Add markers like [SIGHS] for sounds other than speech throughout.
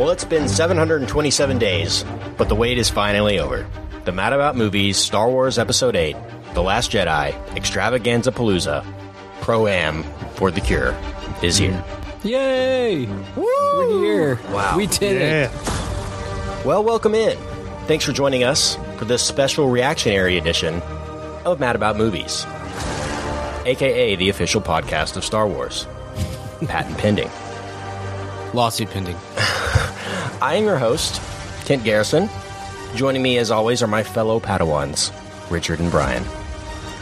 Well, it's been 727 days, but the wait is finally over. The Mad About Movies, Star Wars Episode 8, The Last Jedi, Extravaganza Palooza, Pro Am for the Cure is here. Yay! We're here. Wow. We did it. Well, welcome in. Thanks for joining us for this special reactionary edition of Mad About Movies, aka the official podcast of Star Wars. [LAUGHS] Patent pending. Lawsuit pending. [LAUGHS] I am your host, Kent Garrison. Joining me, as always, are my fellow Padawans, Richard and Brian.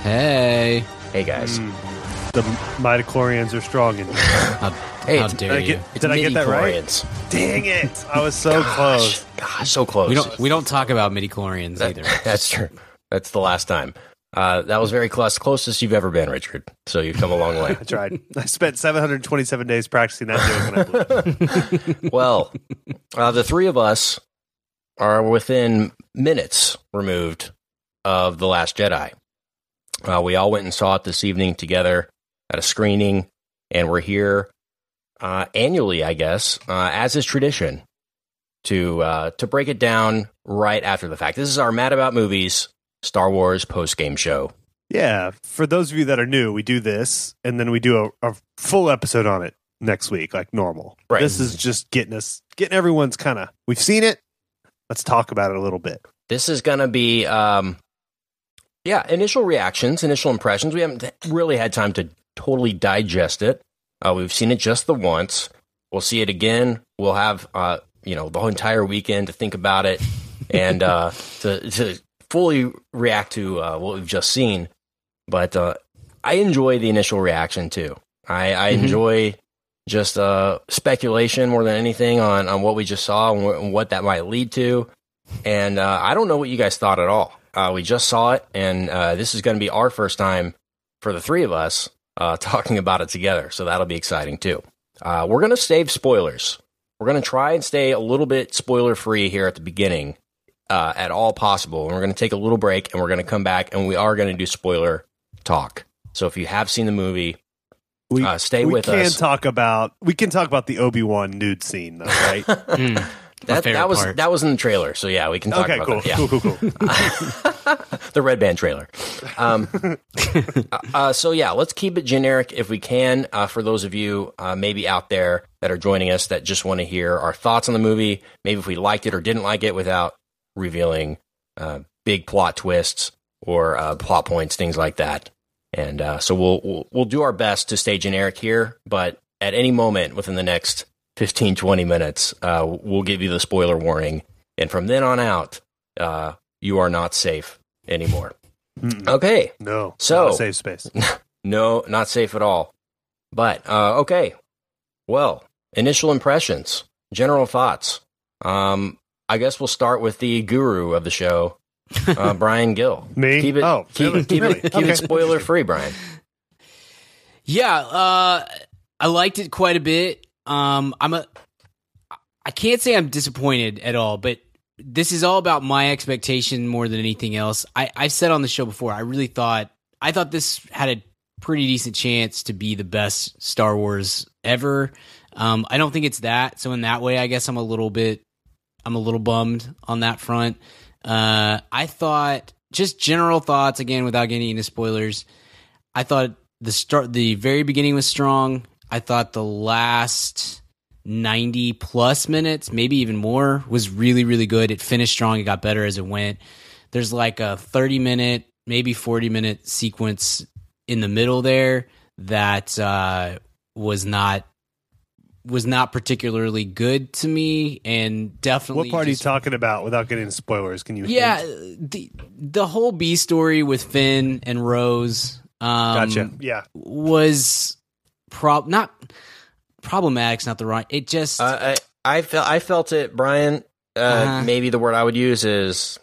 Hey. Hey, guys. Mm. The midichlorians are strong in here. [LAUGHS] How, Hey, how dare Did I you? get, did I get that right? Dang it. I was so close. Gosh, so close. we don't we don't talk about midi chlorians either. [LAUGHS] That's true. That's the last time. Uh, that was very close, closest you've ever been, Richard. So you've come a long way. [LAUGHS] I tried. I spent 727 days practicing that joke I [LAUGHS] well, uh, the three of us are within minutes removed of The Last Jedi. Uh, we all went and saw it this evening together at a screening, and we're here uh, annually, I guess, uh, as is tradition, to uh, to break it down right after the fact. This is our Mad About Movies Star Wars post game show. Yeah. For those of you that are new, we do this and then we do a, a full episode on it next week, like normal. Right. This is just getting us, getting everyone's kind of, we've seen it. Let's talk about it a little bit. This is going to be, um, yeah, initial reactions, initial impressions. We haven't really had time to totally digest it. Uh, we've seen it just the once. We'll see it again. We'll have, uh, you know, the whole entire weekend to think about it and uh, to, to fully react to uh, what we've just seen. But uh, I enjoy the initial reaction too. I, I Mhm. enjoy just uh, speculation more than anything on, on what we just saw and, wh- and what that might lead to. And uh, I don't know what you guys thought at all. Uh, we just saw it, and uh, this is going to be our first time for the three of us uh, [LAUGHS] talking about it together. So that'll be exciting too. Uh, we're going to save spoilers. We're going to try and stay a little bit spoiler free here at the beginning, uh, at all possible. And we're going to take a little break, and we're going to come back, and we are going to do spoiler talk. So if you have seen the movie, We, uh, stay we with can us. talk about, we can talk about the Obi-Wan nude scene though, [LAUGHS] right? Mm, that, that was part. that was in the trailer. So yeah, we can talk okay, about cool, that. Yeah. cool, cool, cool. [LAUGHS] the red band trailer. Um, [LAUGHS] uh, so yeah, let's keep it generic if we can. Uh, for those of you uh, maybe out there that are joining us that just want to hear our thoughts on the movie, maybe if we liked it or didn't like it, without revealing uh, big plot twists or uh, plot points, things like that. And uh, so we'll, we'll we'll do our best to stay generic here, but at any moment within the next 15, 20 minutes, uh, we'll give you the spoiler warning. And from then on out, uh, you are not safe anymore. Mm-mm. Okay. No, So- safe space. [LAUGHS] No, not safe at all. But, uh, okay. Well, initial impressions, general thoughts. Um, I guess we'll start with the guru of the show, uh, [LAUGHS] Brian Gill. Me? Keep it, Oh, keep, really? keep Really? it, keep Okay. it spoiler free, Brian. Yeah, uh, I liked it quite a bit. Um, I'm a, I can't say I'm disappointed at all, but this is all about my expectation more than anything else. I, I've said on the show before, I really thought, I thought this had a pretty decent chance to be the best Star Wars ever. Um, I don't think it's that. So in that way, I guess I'm a little bit, I'm a little bummed on that front. Uh, I thought just general thoughts again, without getting into spoilers. I thought the start, the very beginning was strong. I thought the last 90 plus minutes, maybe even more, was really, really good. It finished strong. It got better as it went. There's like a 30 minute, maybe 40 minute sequence in the middle there that uh, was not was not particularly good to me and definitely What part are you talking about without getting spoilers? Can you? yeah hint? the the whole b story with finn and rose um Gotcha. Yeah. was prob not problematic's not the right it just Uh, I, I felt, I felt it, Brian. Uh, Uh-huh. Maybe the word I would use is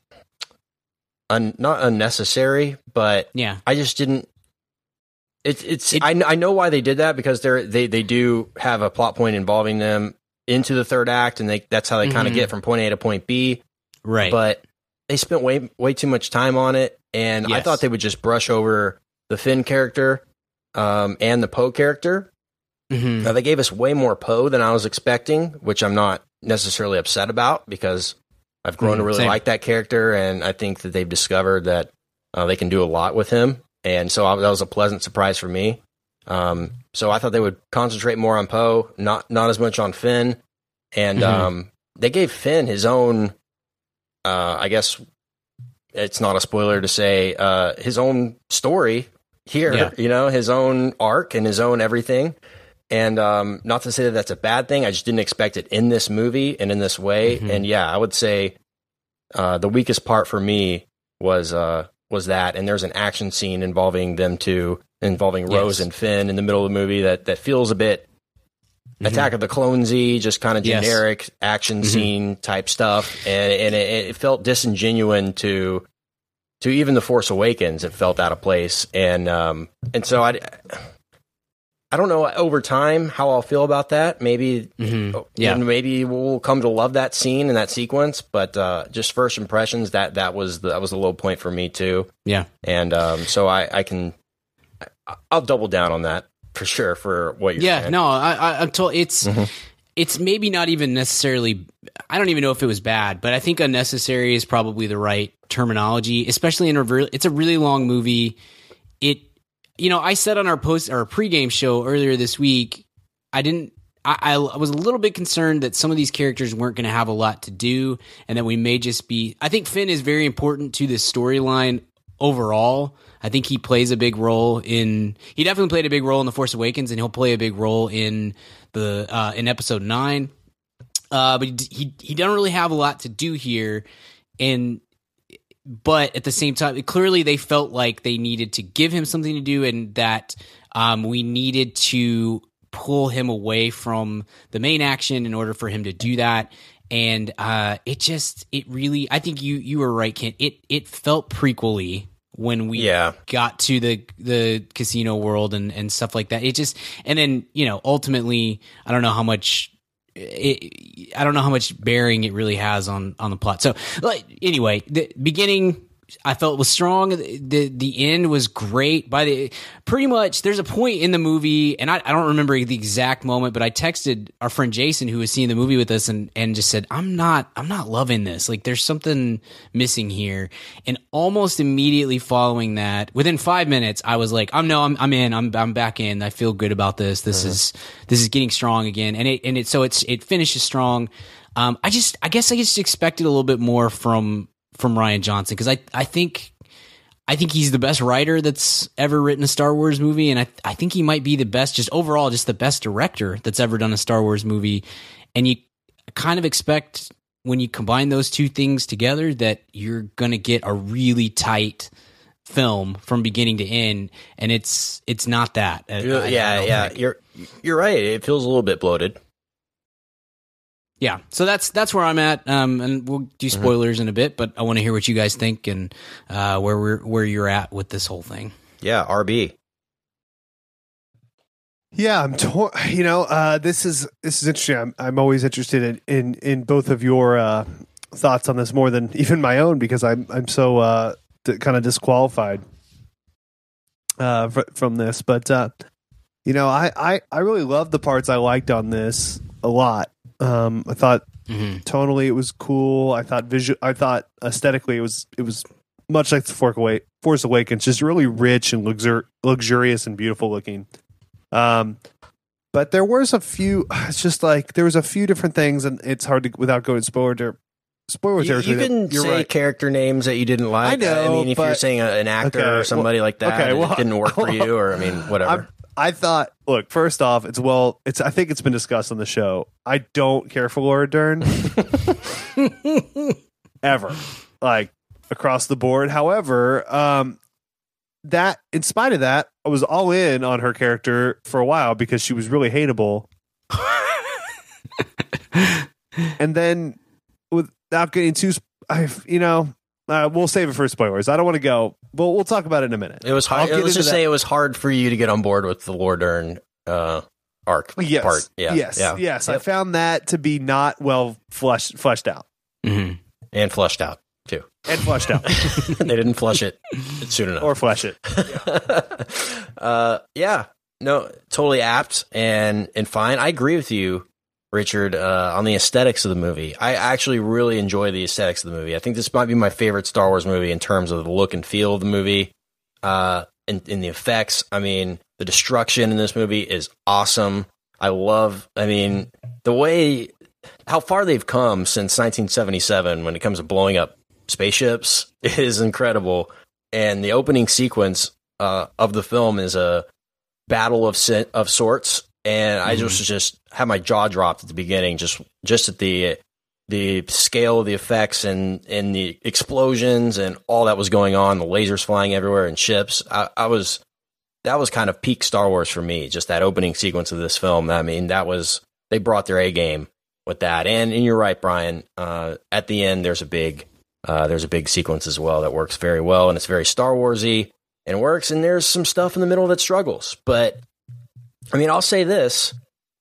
un, not unnecessary, but yeah I just didn't. It's it's It- I I know why they did that because they're they they do have a plot point involving them into the third act, and they that's how they kind of get from point A to point B. right But they spent way way too much time on it, and I thought they would just brush over the Finn character um, and the Poe character. Mhm. Now, they gave us way more Poe than I was expecting, which I'm not necessarily upset about because I've grown Mm, to really same. like that character, and I think that they've discovered that uh, they can do a lot with him, and so I, that was a pleasant surprise for me. Um, so I thought they would concentrate more on Poe, not not as much on Finn, and Mhm. um, they gave Finn his own. Uh, I guess it's not a spoiler to say uh, his own story here. Yeah. You know, his own arc and his own everything. And um, not to say that that's a bad thing. I just didn't expect it in this movie and in this way. Mhm. And yeah, I would say uh, the weakest part for me was uh, was that. And there's an action scene involving them two, involving Rose Yes. and Finn in the middle of the movie that that feels a bit Mhm. Attack of the Clonesy, just kind of Yes. generic action Mhm. scene type stuff, and and it, it felt disingenuous to to even the Force Awakens. It felt out of place, and um and so I I don't know over time how I'll feel about that. Maybe Mhm. Yeah. maybe we'll come to love that scene and that sequence, but uh, just first impressions that that was the, that was the low point for me too, Yeah. and um so I I can I'll double down on that for sure for what you're Yeah, saying. no, I, I, I'm told it's Mhm. it's maybe not even necessarily. I don't even know if it was bad, but I think unnecessary is probably the right terminology, especially in a. It's a really long movie. It, you know, I said on our post our pregame show earlier this week, I didn't. I, I was a little bit concerned that some of these characters weren't going to have a lot to do, and that we may just be. I think Finn is very important to this storyline overall. I think he plays a big role in. He definitely played a big role in the Force Awakens, and he'll play a big role in the uh, in Episode Nine. Uh, but he, he he doesn't really have a lot to do here, and but at the same time, clearly they felt like they needed to give him something to do, and that um, we needed to pull him away from the main action in order for him to do that. And uh, it just it really I think you you were right, Kent. It it felt prequely when we Yeah. got to the the casino world and and stuff like that. It just and then you know ultimately I don't know how much. It, I don't know how much bearing it really has on on the plot. So, like, anyway, the beginning I felt was strong. the The end was great. By the pretty much, there's a point in the movie, and I, I don't remember the exact moment, but I texted our friend Jason who was seeing the movie with us, and and just said, "I'm not, I'm not loving this. Like, there's something missing here." And almost immediately following that, within five minutes, I was like, "I'm no, I'm, I'm in. I'm, I'm back in. I feel good about this. This is this is getting strong again." And it and it so it's it finishes strong. Um, I just, I guess, I just expected a little bit more from from Rian Johnson because I I think I think he's the best writer that's ever written a Star Wars movie, and I I think he might be the best, just overall, just the best director that's ever done a Star Wars movie. And you kind of expect when you combine those two things together that you're gonna get a really tight film from beginning to end, and it's it's not that. I- I- I yeah, yeah. think. You're you're right. It feels a little bit bloated. Yeah. So that's that's where I'm at. Um, and we'll do Mm-hmm. spoilers in a bit, but I want to hear what you guys think and uh, where we're where you're at with this whole thing. Yeah, RB. Yeah, I'm tor- you know, uh, this is this is interesting. I'm I'm always interested in in, in both of your uh, thoughts on this more than [LAUGHS] even my own because I'm I'm so uh, d- kind of disqualified uh, fr- from this. But uh, you know, I, I I really love the parts I liked on this a lot. Um, I thought Mm-hmm. tonally it was cool. I thought visual. I thought aesthetically it was it was much like the Force, Away- Force Awakens, just really rich and luxur- luxurious and beautiful looking. Um, but there was a few. [SIGHS] It's just like there was a few different things, and it's hard to without going spoiler ter- spoiler You, territory. you that- can you're say right. character names that you didn't like. I know, I mean, if you're saying a, an actor Okay, or well- somebody like that, okay, well, it didn't work for [LAUGHS] you, or I mean, whatever. I'm- I thought. Look, first off, it's well. It's. I think it's been discussed on the show. I don't care for Laura Dern [LAUGHS] ever, like across the board. However, um, that in spite of that, I was all in on her character for a while because she was really hateable. [LAUGHS] and then, without getting too, I, you know, uh, we'll save it for spoilers. I don't want to go. But we'll talk about it in a minute. it was hard. Let's just that. say it was hard for you to get on board with the Dern uh, arc Yes. part. Yeah, Yes. yeah, Yes. I found that to be not well fleshed fleshed out Mm-hmm. and flushed out too. and flushed out [LAUGHS] they didn't flush it soon enough. or flush it. [LAUGHS] uh, yeah, no, totally apt and and fine. I agree with you, Richard, uh, on the aesthetics of the movie. I actually really enjoy the aesthetics of the movie. I think this might be my favorite Star Wars movie in terms of the look and feel of the movie, uh, and, and the effects. I mean, the destruction in this movie is awesome. I love, I mean, the way, how far they've come since 1977 when it comes to blowing up spaceships [LAUGHS] is incredible. And the opening sequence uh, of the film is a battle of of sorts, and I just just had my jaw dropped at the beginning, just just at the the scale of the effects and and the explosions and all that was going on, the lasers flying everywhere and ships. I, I was that was kind of peak Star Wars for me. Just that opening sequence of this film. I mean, that was they brought their A game with that. And and you're right, Brian. Uh, at the end, there's a big uh, there's a big sequence as well that works very well, and it's very Star Warsy and works. And there's some stuff in the middle that struggles. But I mean, I'll say this: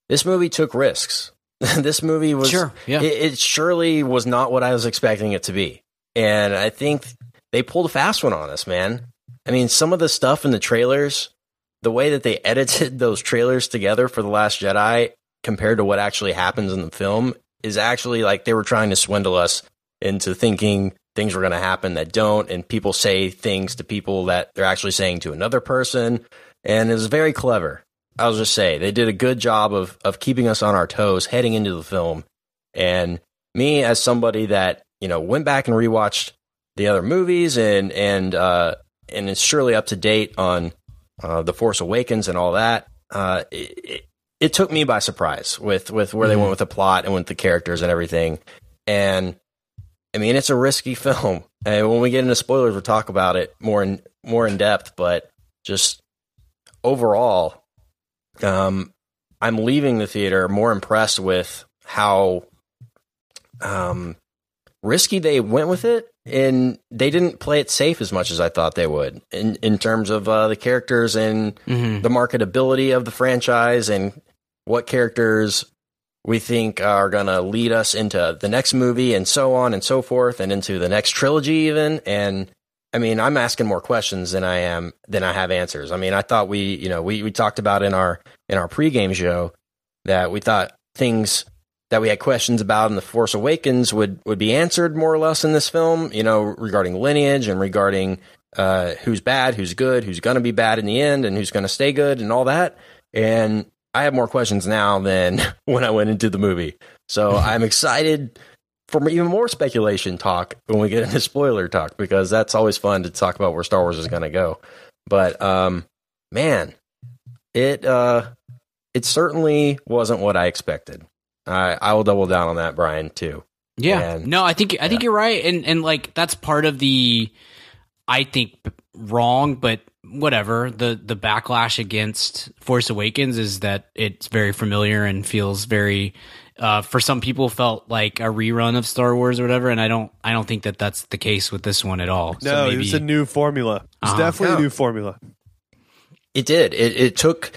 this movie took risks. [LAUGHS] this movie was Sure, yeah. It, it surely was not what I was expecting it to be, and I think they pulled a fast one on us, man. I mean, some of the stuff in the trailers, the way that they [LAUGHS] edited those trailers together for the Last Jedi compared to what actually happens in the film is actually like they were trying to swindle us into thinking things were going to happen that don't and people say things to people that they're actually saying to another person and it was very clever i'll just say they did a good job of of keeping us on our toes heading into the film. And me as somebody that you know went back and rewatched the other movies and and uh and is surely up to date on uh, the force awakens and all that uh it, it, it took me by surprise with with where they went with the plot and with the characters and everything. And I mean, it's a risky [LAUGHS] film, and when we get into spoilers, we'll talk about it more in more in depth. But just overall, um, I'm leaving the theater more impressed with how um, risky they went with it, and they didn't play it safe as much as I thought they would in in terms of uh, the characters and Mhm. the marketability of the franchise and what characters we think are going to lead us into the next movie and so on and so forth and into the next trilogy even and I mean I'm asking more questions than I am than I have answers. I mean I thought we you know we we talked about in our in our pregame show that we thought things that we had questions about in the Force Awakens would would be answered more or less in this film, you know, regarding lineage and regarding uh, who's bad, who's good, who's going to be bad in the end, and who's going to stay good, and all that. And I have more questions now than [LAUGHS] when I went into the movie. So I'm excited for even more speculation talk when we get into spoiler talk because that's always fun to talk about where Star Wars is going to go. But um, man, it uh, it certainly wasn't what I expected. I I will double down on that, Brian, too. Yeah. And- no, I think I think you're right, and and like that's part of the, I think wrong, but whatever. The the backlash against Force Awakens is that it's very familiar and feels very. Uh, for some people, felt like a rerun of Star Wars or whatever, and I don't. I don't think that that's the case with this one at all. So No, maybe- it's a new formula. It's Uh-huh. definitely Yeah. a new formula. It did. It, it took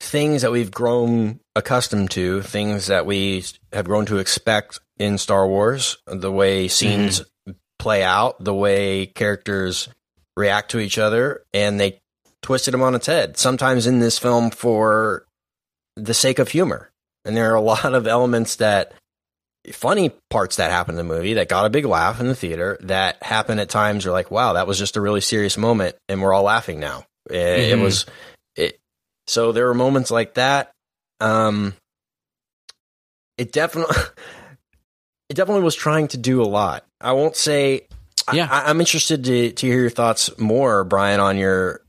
things that we've grown accustomed to, things that we have grown to expect in Star Wars, the way scenes play out, the way characters react to each other, and they twisted them on its head. Sometimes in this film for the sake of humor. And there are a [LAUGHS] lot of elements that funny parts that happen in the movie that got a big laugh in the theater that happen at times you're like wow that was just a really serious moment and we're all laughing now it, it Mhm. was it so there were moments like that um it definitely [LAUGHS] it definitely was trying to do a lot i won't say Yeah. I, i'm interested to, to hear your thoughts more brian on your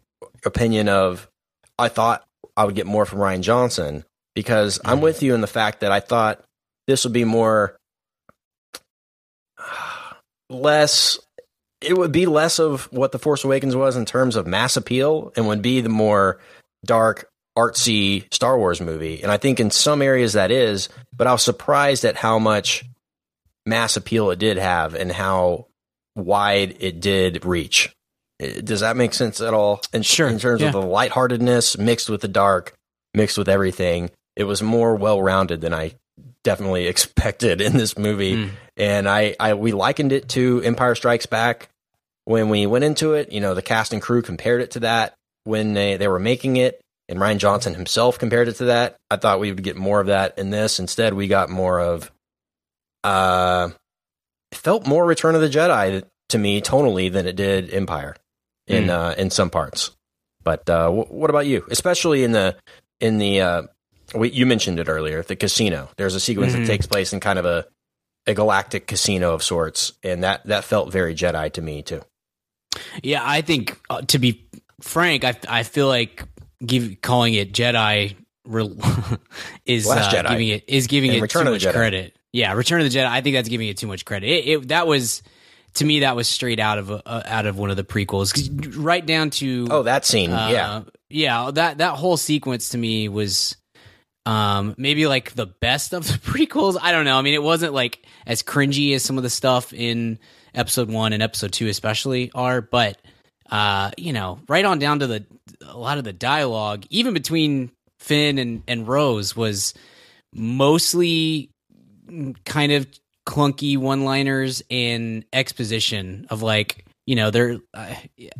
opinion of i thought i would get more from rian johnson because i'm with you in the fact that i thought this would be more [SIGHS] less it would be less of what the force awakens was in terms of mass appeal and would be the more dark artsy star wars movie. And i think in some areas that is but i was surprised at how much mass appeal it did have and how wide it did reach. Eh, does that make sense at all? In, Sure, in terms yeah. of the lightheartedness mixed with the dark mixed with everything it was more well-rounded than i definitely [LAUGHS] expected in this movie Mm. and I, I we likened it to empire strikes back when we went into it you know the cast and crew compared it to that when they, they were making it and Rian Johnson himself compared it to that. I thought we would get more of that in this. Instead, we got more of. Uh, it felt more Return of the Jedi to me tonally than it did Empire in Mm. uh, in some parts. But uh, wh- what about you? Especially in the in the uh, we, you mentioned it earlier, the casino. There's a sequence Mhm. that takes place in kind of a a galactic casino of sorts, and that that felt very Jedi to me too. Yeah, I think uh, to be frank, I I feel like give, calling it Jedi re- [LAUGHS] is Last uh, Jedi. giving it is giving And it Return too much Jedi. credit. Yeah, Return of the Jedi. I think that's giving it too much credit. It, it that was to me that was straight out of uh, out of one of the prequels right down to Oh, that scene, uh, yeah, yeah. That that whole sequence to me was um maybe like the best of the [LAUGHS] prequels. I don't know. I mean, it wasn't like as cringy as some of the stuff in episode one and episode two, especially are, but uh, you know, right on down to the a lot of the dialogue, even between Finn and and Rose, was mostly kind of clunky one-liners and exposition of like you know they're uh,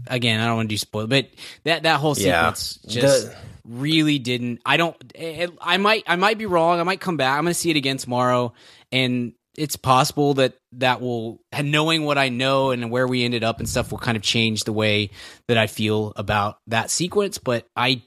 again I don't want to do spoil, but that that whole sequence just The- really didn't. I don't. It, I might I might be wrong. I might come back. I'm going to see it again tomorrow, and it's possible that that will knowing what I know and where we ended up and stuff will kind of change the way that I feel about that sequence. But I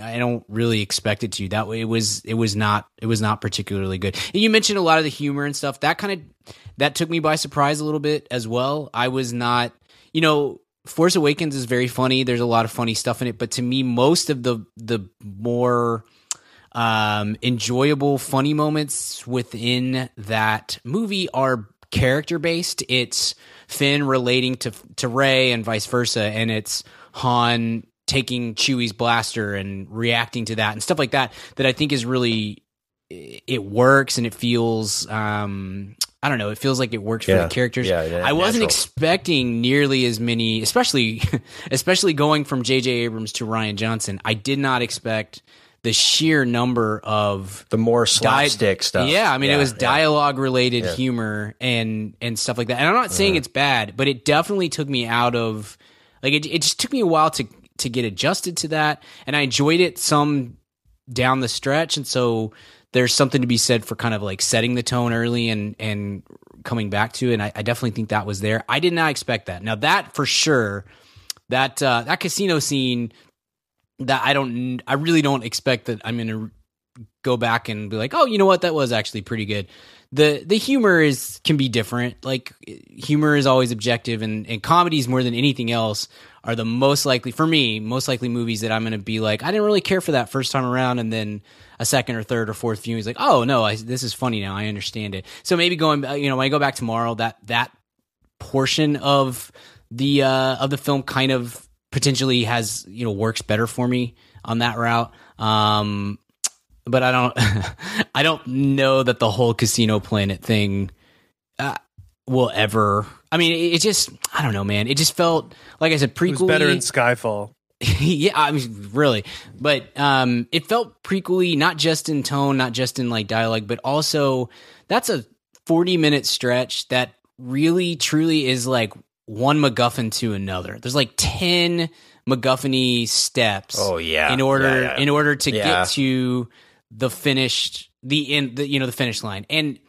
I don't really expect it to. That way, it was it was not it was not particularly good. And you mentioned a lot of the humor and stuff. That kind of that took me by surprise a little bit as well. I was not, you know, Force Awakens is very funny. There's a lot of funny stuff in it, but to me, most of the the more um, enjoyable, funny moments within that movie are character based. It's Finn relating to to Rey and vice versa, and it's Han taking Chewie's blaster and reacting to that and stuff like that. That I think is really it works and it feels um I don't know, it feels like it works for the characters. Yeah, yeah, I wasn't natural. expecting nearly as many, especially [LAUGHS] especially going from J.J. Abrams to Rian Johnson. I did not expect the sheer number of the more di- slapstick stuff. Yeah, I mean, it was yeah. dialogue related Yeah. humor and and stuff like that. And I'm not saying mm. it's bad, but it definitely took me out of like it. It just took me a while to to get adjusted to that, and I enjoyed it some down the stretch, and so there's something to be said for kind of like setting the tone early and and coming back to. And I, I definitely think that was there. I did not expect that. Now that for sure, that uh, that casino scene, that I don't, I really don't expect that I'm gonna go back and be like, oh, you know what, that was actually pretty good. The the humor is can be different. Like humor is always objective, and and comedy is more than anything else are the most likely for me, most likely movies that I'm going to be like, I didn't really care for that first time around, and then a second or third or fourth viewing is like, oh no, I, this is funny now, I understand it. So maybe going, uh, you know, when I go back tomorrow, that that portion of the uh of the film kind of potentially has you know works better for me on that route um but i don't [LAUGHS] i don't know that the whole casino planet thing uh, will ever i mean it, it just i don't know man it just felt like i said prequel better in Skyfall. [LAUGHS] yeah, I mean, really, but um, it felt prequely, not just in tone, not just in like dialogue, but also that's a forty-minute stretch that really, truly is like one MacGuffin to another. There's like ten MacGuffiny steps. Oh yeah. in order Yeah, yeah. in order to Yeah. get to the finished the in the you know the finish line and i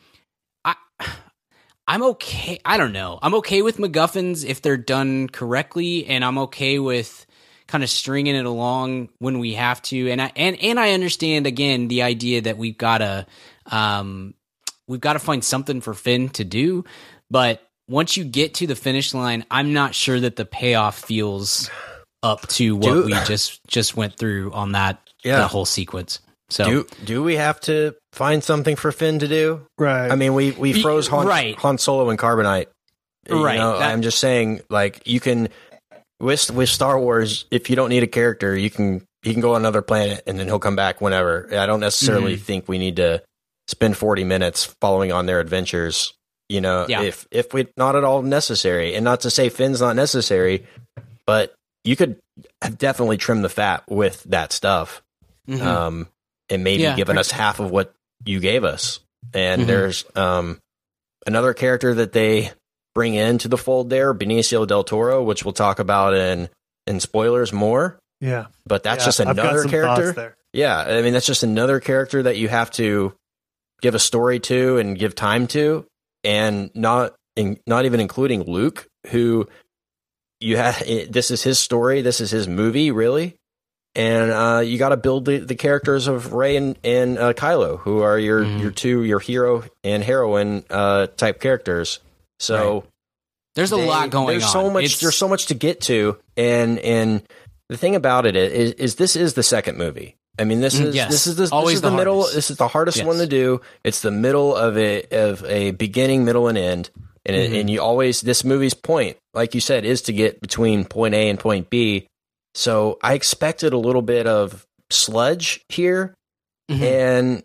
i'm okay i don't know i'm okay with macguffins if they're done correctly and i'm okay with kind of stringing it along when we have to and i and and i understand again the idea that we've got to um we've got to find something for finn to do but once you get to the finish line i'm not sure that the payoff feels up to what Do- we just just went through on that Yeah. that whole sequence. So Do do we have to find something for Finn to do? Right. I mean, we we froze Han, right. Han Solo and Carbonite. You Right, know, that- I'm just saying, like you can with with Star Wars, if you don't need a character, you can he can go on another planet and then he'll come back whenever. I don't necessarily Mm-hmm. think we need to spend 40 minutes following on their adventures. You know, Yeah. if if we not at all necessary, and not to say Finn's not necessary, but you could have definitely trimmed the fat with that stuff mhm. um, and maybe Yeah. given us half of what you gave us. And Mhm. there's um, another character that they bring into the fold there, Benicio del Toro, which we'll talk about in in spoilers more. Yeah, but that's Yeah, just I've got another some character. there. Yeah, I mean that's just another character that you have to give a story to and give time to, and not in, not even including Luke, who you have. [LAUGHS] This is his story. This is his movie, really, and uh, you got to build the, the characters of Rey and and uh, Kylo, who are your Mhm. your two your hero and heroine uh, type characters. So There's a they- lot going there's on. so much. It's- There's so much to get to, and and the thing about it is, is this is the second movie. I mean, this Mm, is yes. this is the, this Always is the, the middle. This is the hardest Yes. one to do. It's the middle of a of a beginning, middle, and end. And it, Mhm. and you always this movie's point, like you said, is to get between point A and point B. So I expected a little bit of sludge here, Mhm. and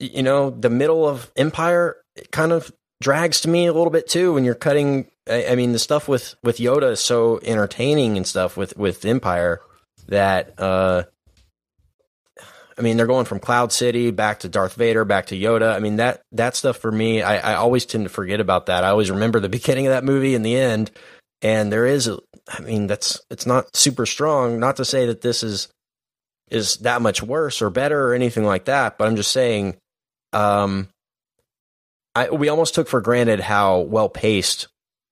you know the middle of empire it kind of drags to me a little bit too when you're cutting I, I mean the stuff with with yoda is so entertaining and stuff with with empire that uh i mean they're going from cloud city back to darth vader back to yoda. I mean that that stuff for me i, I always tend to forget about that. I always remember the [LAUGHS] beginning of that movie and the end and there is a, i mean that's it's not super strong not to say that this is is that much worse or better or anything like that. But I'm just saying, um, I we almost took for granted how well paced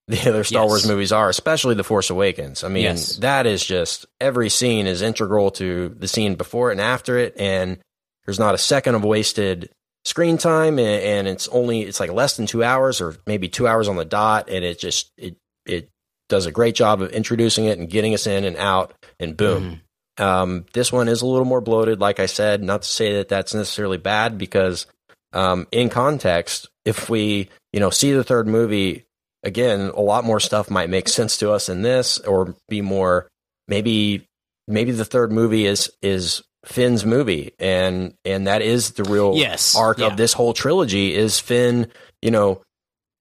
the other Star Yes. Wars movies are, especially The Force Awakens. I mean, Yes. that is just every scene is integral to the scene before it and after it, and there's not a second of wasted screen time, and, and it's only it's like less than two hours or maybe two hours on the dot, and it just it it does a great job of introducing it and getting us in and out, and boom. Mhm. Um, this one is a little more bloated, like I said. Not to say that that's necessarily bad, because um, in context, if we you know see the third movie again, a lot more stuff might make sense to us in this, or be more maybe maybe the third movie is is Finn's movie, and and that is the real Yes, arc yeah. of this whole trilogy is Finn, you know,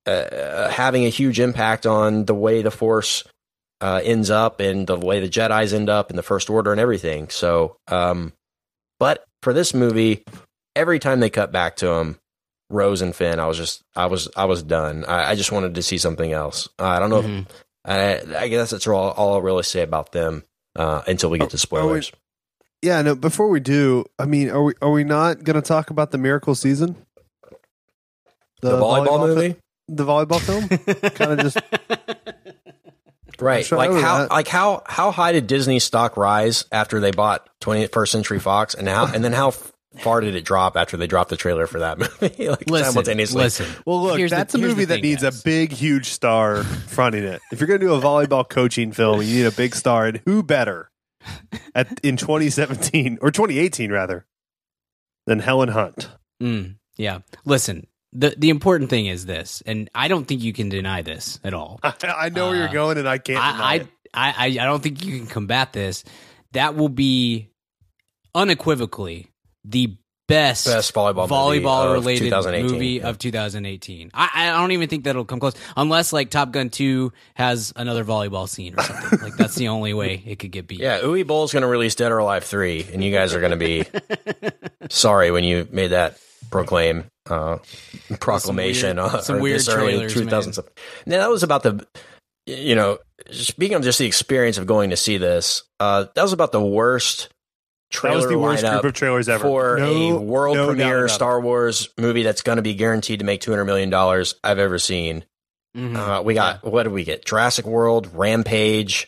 uh, having a huge impact on the way the Force uh, ends up and the way the Jedi's end up in the First Order and everything. So, um, but for this movie, every time they cut back to him, Rose and Finn, I was just, I was, I was done. I, I just wanted to see something else. Uh, I don't know. Mhm. If, I, I guess that's all, all I'll really say about them uh, until we get to spoilers. Yeah, no. Before we do, I mean, are we are we not going to talk about the miracle season? the, volleyball, fi- movie, the volleyball film. [LAUGHS] kind of just [LAUGHS] right? sure like how, that. like how, how high did Disney stock rise after they bought 21st Century Fox, and how, and then how far did it drop after they dropped the trailer for that [LAUGHS] movie? like listen, simultaneously. listen. Well, look, Here's the- that's a movie that thing, needs guys. a big, huge star fronting it. If you're going to do a volleyball coaching film, you need a big star, and who better at in 2017 or 2018 rather than Helen Hunt? Mm, yeah. Listen, the the important thing is this, and I don't think you can deny this at all. I, [LAUGHS] I know where Uh, you're going, and I can't. deny I, it. I, I, I don't think you can combat this. That will be unequivocally the best, Best volleyball volleyball of related 2018. movie Yeah. of 2018. I, I don't even think that'll come close unless like Top Gun 2 has another volleyball scene or something. like that's the only way it could get beat. Yeah, Uwe Boll's going to release Dead or Alive 3, and you guys are going to be [LAUGHS] sorry when you made that proclaim uh, proclamation weird- uh, some or weird this early trailers, 2000s. Now, that was about the, you know, speaking of just the experience of going to see this, uh, that was about the worst That trailer was the worst lineup group of trailers ever for No- a world no premiere. Star Wars movie that's going to be guaranteed to make $200 million I've ever seen. Mhm. Uh, we got what did we get? Jurassic World, Rampage,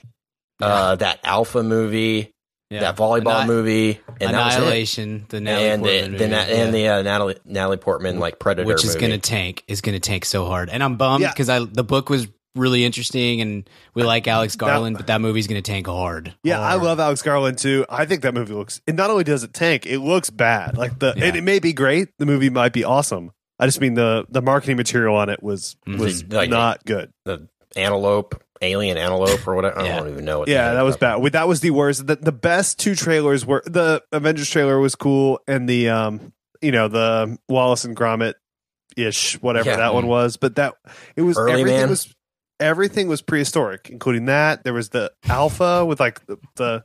uh, that Alpha movie, Yeah. that volleyball Anni- movie, and that. Annihilation, the Natalie and the, Portman the, movie, na- yeah. and the uh, Natalie Natalie Portman like Predator, which is going to tank is going to tank so hard and i'm bummed Yeah. because i the book was really interesting and we like alex garland but that movie's going to tank hard Yeah, I love Alex Garland too. I think that movie looks. It not only does it tank, it looks bad. Like the, Yeah. and it may be great. The movie might be awesome. I just mean the the marketing material on it was Mhm. was Like- not good. the antelope, alien antelope, or whatever. I don't even know what. Yeah, that was bad. Wait, That was the worst. The, the best two trailers were the Avengers trailer was cool, and the um, you know, the Wallace and Gromit ish, whatever Yeah. that one was. But that it was Early everything Man. was everything was prehistoric, including that. There was the Alpha with like the, the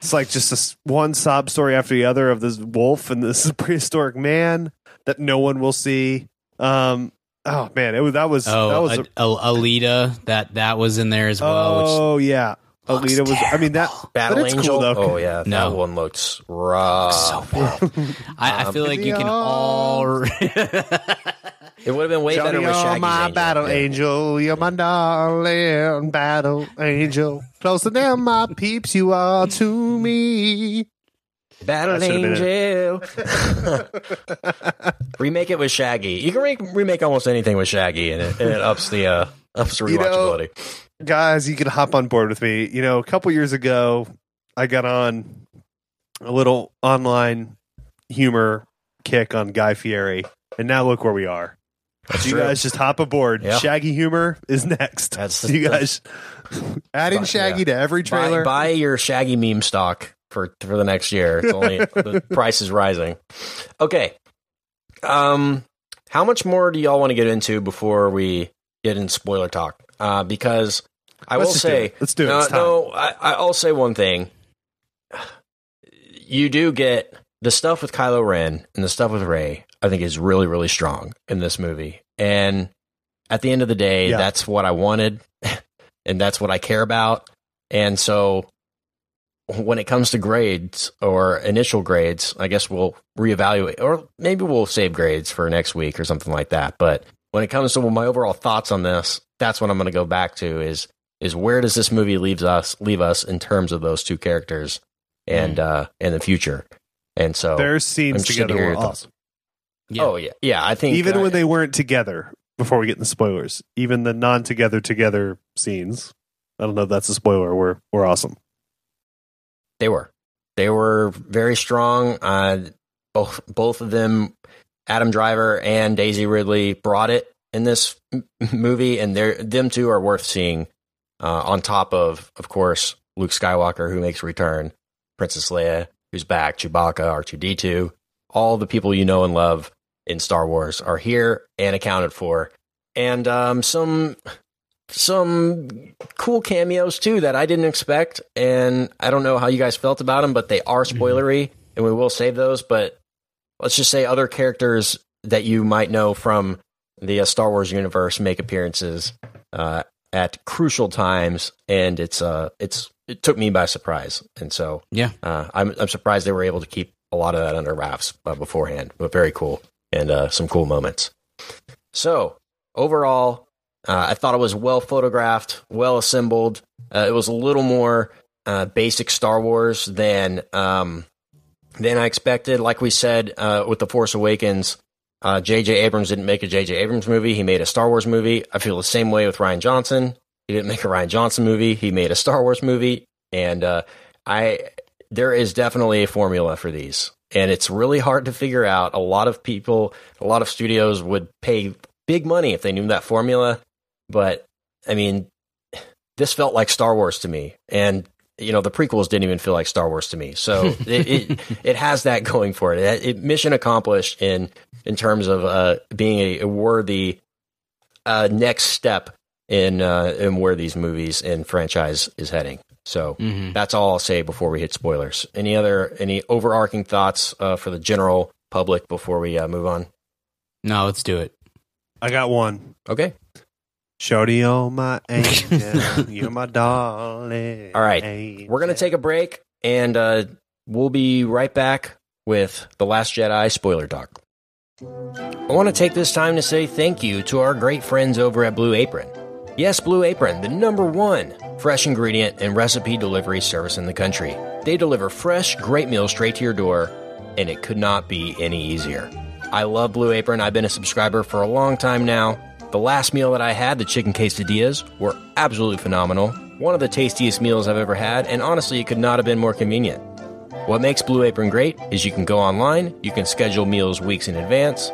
it's like just this one sob story after the other of this wolf and this [LAUGHS] prehistoric man that no one will see. Um, oh man, it was that was oh, that was a, a, alita that that was in there as well which oh yeah. Alita was. I mean that. Battle but it's Angel. Cool, though. oh yeah, No. that one looks rough. So bad. I, I um, feel like you can all. [LAUGHS] it would have been way better Johnny, with you're Shaggy's my Angel. battle Yeah. angel. You're my darling battle angel. Closer than my peeps, you are to me. Battle Angel. [LAUGHS] remake it with Shaggy. You can re- remake almost anything with Shaggy, and it, and it ups the uh, ups the You know- rewatchability. Guys, you can hop on board with me. You know, a couple years ago, I got on a little online humor kick on Guy Fieri, and now look where we are. That's you true. guys just hop aboard. Yeah. Shaggy humor is next. That's So you guys [LAUGHS] adding Shaggy yeah. to every buy, trailer. buy your Shaggy meme stock for for the next year. It's only [LAUGHS] the price is rising. Okay. Um, how much more do y'all want to get into before we get in spoiler talk? Uh, because I Let's will do say, it. Let's do it. No, It's time. no, I, I'll say one thing. You do get the stuff with Kylo Ren and the stuff with Rey. I think is really, really strong in this movie. And at the end of the day, Yeah. that's what I wanted, [LAUGHS] and that's what I care about. And so, when it comes to grades or initial grades, I guess we'll reevaluate, or maybe we'll save grades for next week or something like that. But when it comes to my overall thoughts on this, that's what I'm going to go back to is is where does this movie leaves us leave us in terms of those two characters and uh in the future. And so Their scenes to together hear were awesome. Yeah. Oh yeah, yeah. I think Even uh, when they weren't together, before we get in the spoilers, even the non-together together scenes. I don't know if that's a spoiler. Were were awesome. They were. They were very strong. Uh, both both of them, Adam Driver and Daisy Ridley, brought it in this movie, and they them two are worth seeing. Uh, on top of, of course, Luke Skywalker, who makes a return, Princess Leia, who's back, Chewbacca, R two D two, all the people you know and love in Star Wars are here and accounted for, and um, some some cool cameos too that I didn't expect, and I don't know how you guys felt about them, but they are spoilery, and we will save those. But let's just say other characters that you might know from the uh, Star Wars universe make appearances uh, at crucial times, and it's uh, it's it took me by surprise, and so Yeah. uh, I'm I'm surprised they were able to keep a lot of that under wraps uh, beforehand, but very cool and uh, some cool moments. So overall, uh, I thought it was well photographed, well assembled. Uh, it was a little more uh, basic Star Wars than um, than I expected. Like we said uh, with the Force Awakens, uh, J.J. Abrams didn't make a J.J. Abrams movie. He made a Star Wars movie. I feel the same way with Rian Johnson. He didn't make a Rian Johnson movie. He made a Star Wars movie, and uh, I there is definitely a formula for these, and it's really hard to figure out. A lot of people, a lot of studios would pay big money if they knew that formula, but I mean, this felt like Star Wars to me, and you know the prequels didn't even feel like Star Wars to me. So [LAUGHS] it, it it has that going for it. it. it- Mission accomplished in in terms of uh, being a, a worthy uh, next step in uh, in where these movies and franchise is heading. So Mhm. that's all I'll say before we hit spoilers. Any other any overarching thoughts uh, for the general public before we uh, move on? No, let's do it. I got one. Okay. Shorty, oh my [LAUGHS] angel, you're my darling. All right. angel. We're going to take a break and uh, we'll be right back with The Last Jedi spoiler talk. I want to take this time to say thank you to our great friends over at Blue Apron. Yes, Blue Apron, the number one fresh ingredient and recipe delivery service in the country. They deliver fresh, great meals straight to your door, and it could not be any easier. I love Blue Apron. I've been a subscriber for a long time now. The last meal that I had, the chicken quesadillas, were absolutely phenomenal. One of the tastiest meals I've ever had, and honestly, it could not have been more convenient. What makes Blue Apron great is you can go online, you can schedule meals weeks in advance,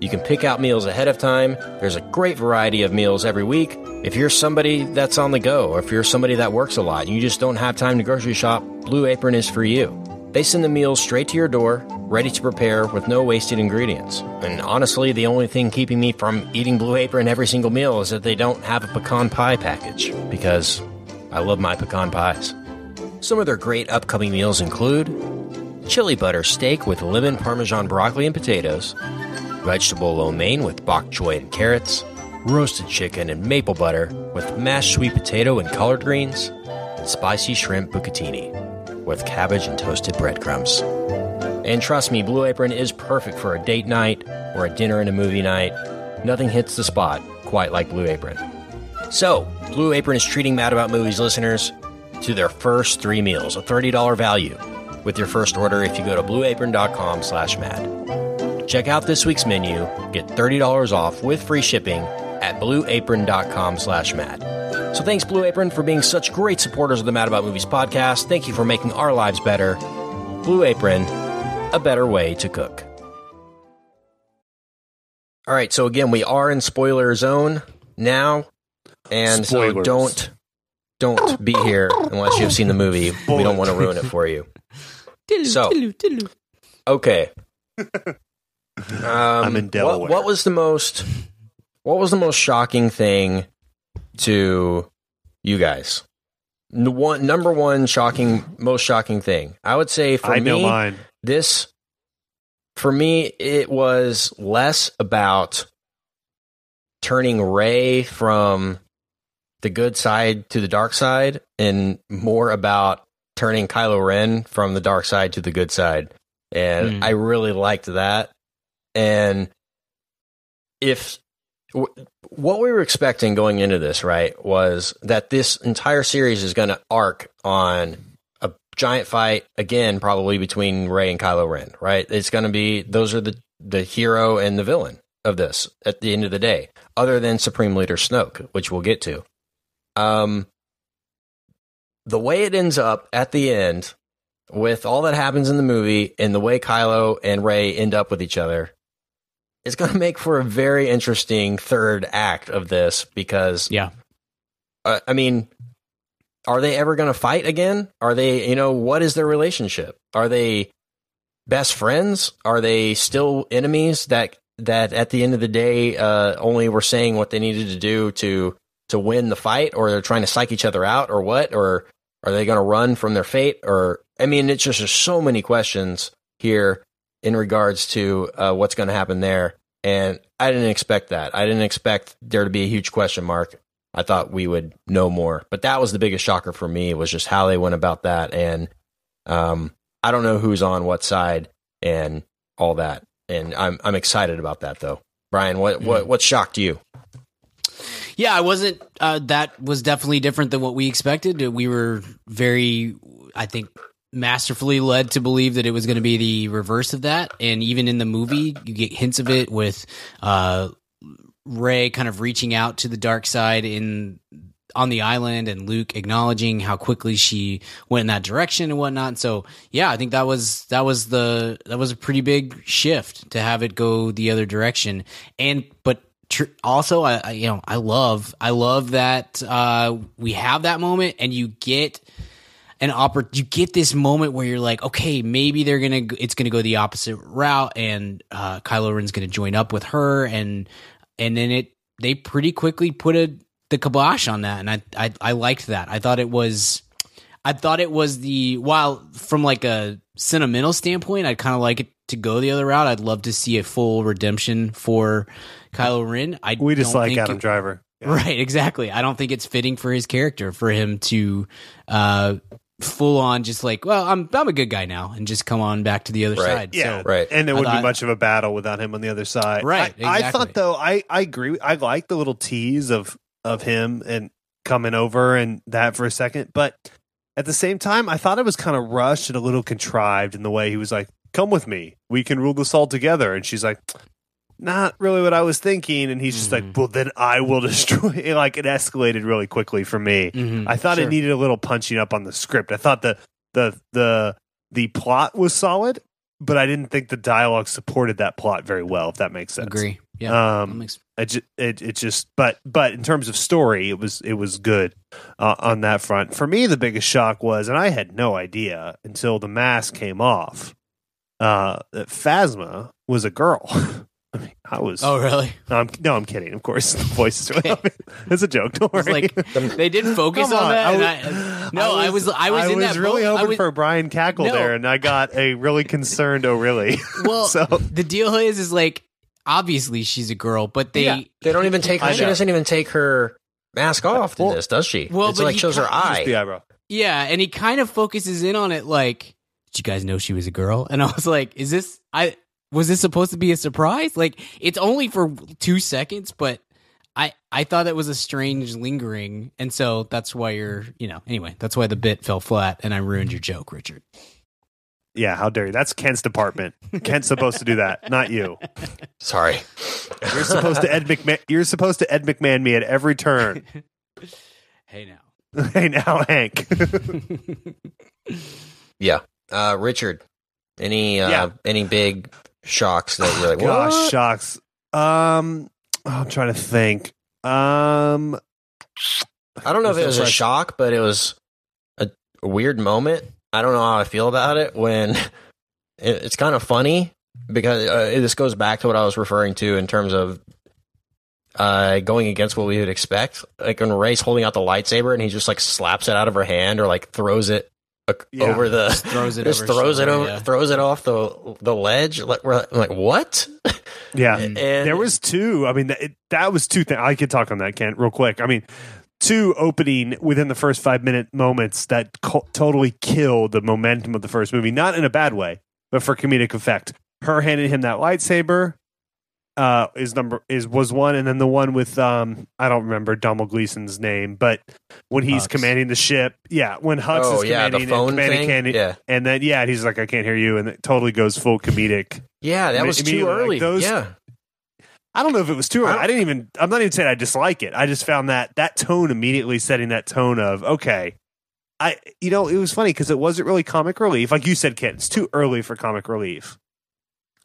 you can pick out meals ahead of time. There's a great variety of meals every week. If you're somebody that's on the go, or if you're somebody that works a lot and you just don't have time to grocery shop, Blue Apron is for you. They send the meals straight to your door, ready to prepare with no wasted ingredients. And honestly, the only thing keeping me from eating Blue Apron every single meal is that they don't have a pecan pie package, because I love my pecan pies. Some of their great upcoming meals include chili butter steak with lemon parmesan broccoli and potatoes, vegetable lo mein with bok choy and carrots, roasted chicken and maple butter with mashed sweet potato and collard greens, and spicy shrimp bucatini with cabbage and toasted breadcrumbs. And trust me, Blue Apron is perfect for a date night or a dinner and a movie night. Nothing hits the spot quite like Blue Apron. So, Blue Apron is treating Mad About Movies listeners to their first three meals, a $30 value, with your first order if you go to blueapron.com slash mad. Check out this week's menu, get $30 off with free shipping at blueapron.com slash mad. So thanks, Blue Apron, for being such great supporters of the Mad About Movies podcast. Thank you for making our lives better. Blue Apron, a better way to cook. All right, so again, we are in spoiler zone now, and so don't don't be here unless you've seen the movie. We don't want to ruin it for you. So- Okay. Um, [LAUGHS] I'm in what- Delaware. What, was the most? What was the most shocking thing to you guys? The one number one shocking, most shocking thing. I would say for I me, this for me it was less about turning Rey from the good side to the dark side and more about turning Kylo Ren from the dark side to the good side. And Hmm. I really liked that. And if what we were expecting going into this, right, was that this entire series is going to arc on a giant fight again, probably between Rey and Kylo Ren, right? It's going to be those are the the hero and the villain of this at the end of the day, other than Supreme Leader Snoke, which we'll get to. Um, the way it ends up at the end, with all that happens in the movie and the way Kylo and Rey end up with each other, is going to make for a very interesting third act of this because Yeah. uh, I mean, are they ever going to fight again? Are they, you know, what is their relationship? Are they best friends? Are they still enemies that that at the end of the day uh, only were saying what they needed to do to to win the fight, or they're trying to psych each other out, or what? Or are they going to run from their fate? Or I mean, it's just there's so many questions here in regards to uh, what's going to happen there, and I didn't expect that. I didn't expect there to be a huge question mark I thought we would know more. But that was the biggest shocker for me was just how they went about that. And um, I don't know who's on what side and all that. And I'm I'm excited about that though. Brian, what what what shocked you? Yeah, I wasn't. Uh, that was definitely different than what we expected. We were very, I think, masterfully led to believe that it was going to be the reverse of that. And even in the movie, you get hints of it with uh, Rey kind of reaching out to the dark side in on the island, and Luke acknowledging how quickly she went in that direction and whatnot. So yeah, I think that was that was the that was a pretty big shift to have it go the other direction. And but also I, I you know I love I love that uh, we have that moment and you get an oppor- you get this moment where you're like okay maybe they're gonna it's gonna go the opposite route and uh, Kylo Ren's gonna join up with her and and then it they pretty quickly put a the kibosh on that and I I, I liked that I thought it was I thought it was the while from like a sentimental standpoint, I'd kind of like it to go the other route. I'd love to see a full redemption for Kylo Ren. I We just like Adam it- Driver. Yeah. [LAUGHS] Right, exactly. I don't think it's fitting for his character for him to uh full on just like, well, I'm I'm a good guy now and just come on back to the other Right. side. Yeah, So, Right. And it I wouldn't thought- be much of a battle without him on the other side. Right, I, I thought though, I I agree. I like the little tease of of him and coming over and that for a second, but at the same time, I thought it was kind of rushed and a little contrived in the way he was like, "Come with me, we can rule this all together," and she's like. Not really what I was thinking, and he's just like, Mhm. "Well, then I will [LAUGHS] destroy." It. Like it escalated really quickly for me. Mhm, I thought sure. it needed a little punching up on the script. I thought the the the the plot was solid, but I didn't think the dialogue supported that plot very well. If that makes sense. agree. Yeah. Um, makes- it, ju- it it just but but in terms of story, it was it was good uh, on that front. For me, the biggest shock was, and I had no idea until the mask came off, uh, that Phasma was a girl. [LAUGHS] I mean, I was. oh, really? no, I'm, no, I'm kidding. Of course, [LAUGHS] the voice is. [LAUGHS] It's a joke. Don't worry. like [LAUGHS] they did focus Come on, that. and I, I- no, I was I was in that really boat. Hoping was- for Brian Cackle No. there, and I got a really concerned. Oh, really? Well, so the deal is, is like obviously she's a girl, but they Yeah. They don't even take her. She doesn't even take her mask uh, off in this, does she? Well, it's but like he shows her ca- just the eye. eyebrow. Yeah, and he kind of focuses in on it like, did you guys know she was a girl? And I was like, is this I was this supposed to be a surprise? Like it's only for 2 seconds, but I I thought it was a strange lingering, and so that's why you're, you know, anyway, that's why the bit fell flat and I ruined your joke, Richard. Yeah, how dare you? That's Kent's department. Kent's supposed to do that, not you. Sorry. You're supposed to Ed McMahon. You're supposed to Ed McMahon me at every turn. [LAUGHS] Hey now. [LAUGHS] hey now, Hank. [LAUGHS] Yeah. Uh, Richard, any uh, Yeah. any big shocks that you're like, [SIGHS] Gosh, what? shocks. Um, oh, I'm trying to think. Um, I don't know if it was a shock, but it was a, weird moment. I don't know how I feel about it when [LAUGHS] it, it's kind of funny because uh, this goes back to what I was referring to in terms of uh, going against what we would expect. Like when Rey's holding out the lightsaber and he just like slaps it out of her hand or like throws it Yeah. over the throws it [LAUGHS] just over throws it over yeah. throws it off the the ledge. Like, we're like what? [LAUGHS] yeah. and There was two. I mean, that, it, that was two things. I could talk on that, Kent, real quick. I mean, two opening within the first five minute moments that co- totally killed the momentum of the first movie. Not in a bad way, but for comedic effect. Her handing him that lightsaber uh, is number is was one, and then the one with um I don't remember Domhnall Gleeson's name, but when he's Hux. commanding the ship, yeah, when Hux oh is yeah, commanding the phone commanding thing. Candy- yeah, and then yeah, he's like I can't hear you, and it totally goes full comedic. yeah, that was too immediately, like, early. those- yeah, I don't know if it was too early. I- I didn't even. I'm not even saying I dislike it. I just found that that tone immediately setting that tone of okay. I you know it was funny because it wasn't really comic relief, like you said, Kent. It's too early for comic relief.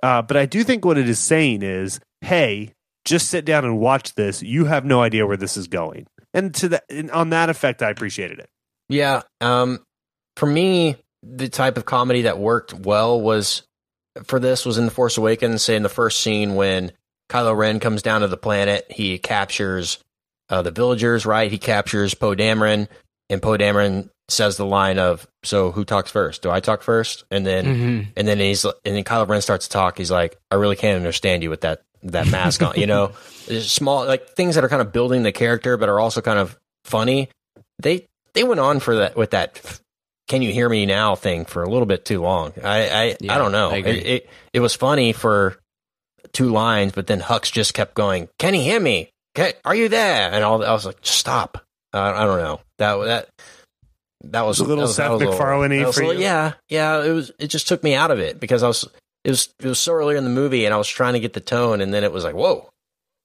Uh, but I do think what it is saying is, hey, just sit down and watch this. You have no idea where this is going, and to that, and on that effect, I appreciated it. Yeah. Um, for me, the type of comedy that worked well was for this was in The Force Awakens. Say in the first scene when Kylo Ren comes down to the planet, he captures uh, the villagers. Right, he captures Poe Dameron, and Poe Dameron says the line of, "So who talks first? Do I talk first? And then Mhm. and then he's and then Kylo Ren starts to talk. He's like, "I really can't understand you with that that [LAUGHS] mask on." You know, small like things that are kind of building the character, but are also kind of funny. They they went on for that with that. Can you hear me now? Thing for a little bit too long. I I, Yeah, I don't know. I. It, it it was funny for two lines, but then Hux just kept going. Can he hear me? Can, are you there? And all I was like, stop. Uh, I don't know that that. That was A little was, Seth that was a little- MacFarlane-y that was a for little- you? Yeah, yeah. It was. It just took me out of it because I was. It was. It was so early in the movie, and I was trying to get the tone, and then it was like, whoa.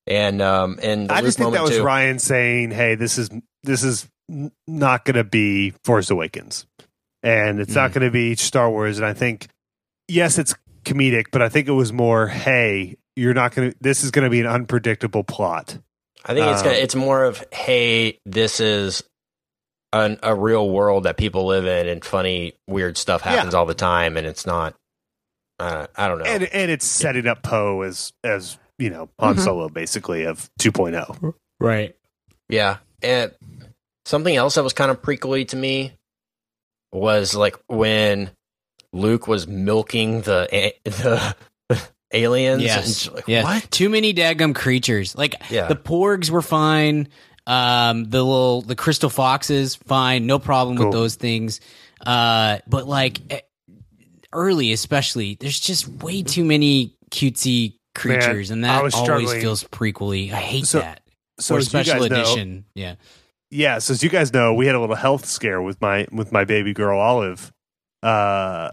And um and the I just think that was too. Rian saying, "Hey, this is this is not going to be Force Awakens, and it's not going to be Star Wars." And I think, yes, it's comedic, but I think it was more, "Hey, you're not going to. This is going to be an unpredictable plot." I think it's Um, it's more of hey, this is an, a real world that people live in, and funny, weird stuff happens all the time, and it's not. Uh, I don't know. And and it's setting up Poe as as you know Han Mhm. Solo, basically of oh. 2.0. Right. Yeah, and something else that was kind of prequely to me was like when Luke was milking the [LAUGHS] the aliens. Yes. and like, yeah. What? Too many daggum creatures. Like Yeah. the porgs were fine. Um, the little the crystal foxes fine, no problem Cool. with those things. Uh, but like eh, early, especially, there's just way too many cutesy creatures, and that always struggling. feels prequely. I hate So- that. So or as you special guys know- edition. yeah. yeah, so as you guys know, we had a little health scare with my with my baby girl Olive. Uh,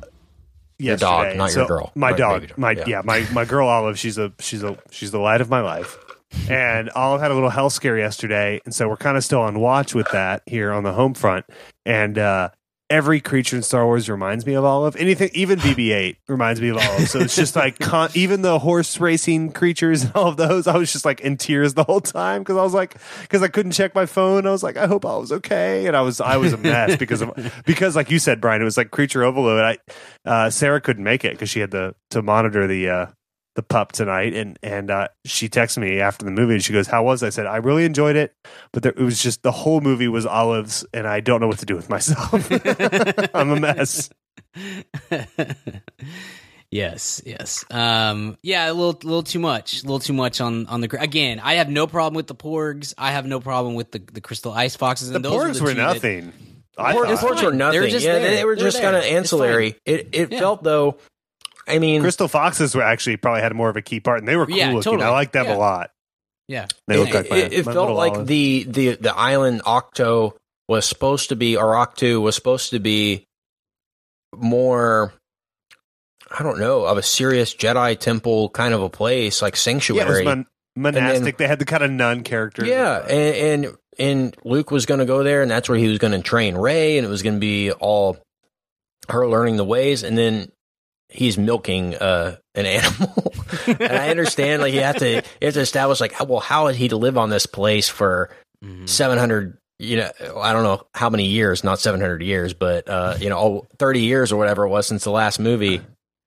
Your dog, not your girl. My dog, dog, my yeah. yeah. my my girl Olive. She's a she's a she's the light of my life. And Olive had a little health scare yesterday, and so we're kind of still on watch with that here on the home front. And uh, every creature in Star Wars reminds me of Olive. Anything, even BB-8 reminds me of Olive. So it's just like [LAUGHS] con- even the horse racing creatures and all of those. I was just like in tears the whole time because I was like because I couldn't check my phone. I was like, I hope I was okay, and I was I was a mess because of [LAUGHS] because like you said, Brian, it was like creature overload. I uh, Sarah couldn't make it because she had to to monitor the uh, the pup tonight, and and uh, she texted me after the movie and she goes, "How was?" it?" I said, "I really enjoyed it, but there, it was just the whole movie was olives, and I don't know what to do with myself. [LAUGHS] I'm a mess." [LAUGHS] yes, yes. Um, yeah, a little, little too much, a little too much on on the. Again, I have no problem with the porgs. I have no problem with the the crystal ice foxes. The And those porgs the were two that- nothing. I Port- thought. ports were nothing. They were just yeah, there. they were They were just kind of ancillary. It it Yeah. felt though. I mean, Crystal Foxes were actually probably had more of a key part, and they were cool Yeah, looking. totally. I like them Yeah. a lot. Yeah. They it, look like my, it, it my felt like olive. the, the the island Ahch-To was supposed to be, or Ahch-To was supposed to be more. I don't know of a serious Jedi temple kind of a place like yeah, it was sanctuary. mon- monastic. then- they had the kind of nun character. Yeah, and, and and Luke was going to go there, and that's where he was going to train Rey, and it was going to be all her learning the ways, and then he's milking uh, an animal. [LAUGHS] and I understand, like you have to you have to establish, like, well, how is he to live on this place for Mhm. seven hundred? You know, I don't know how many years, not seven hundred years, but uh, you know, all, thirty years or whatever it was since the last movie.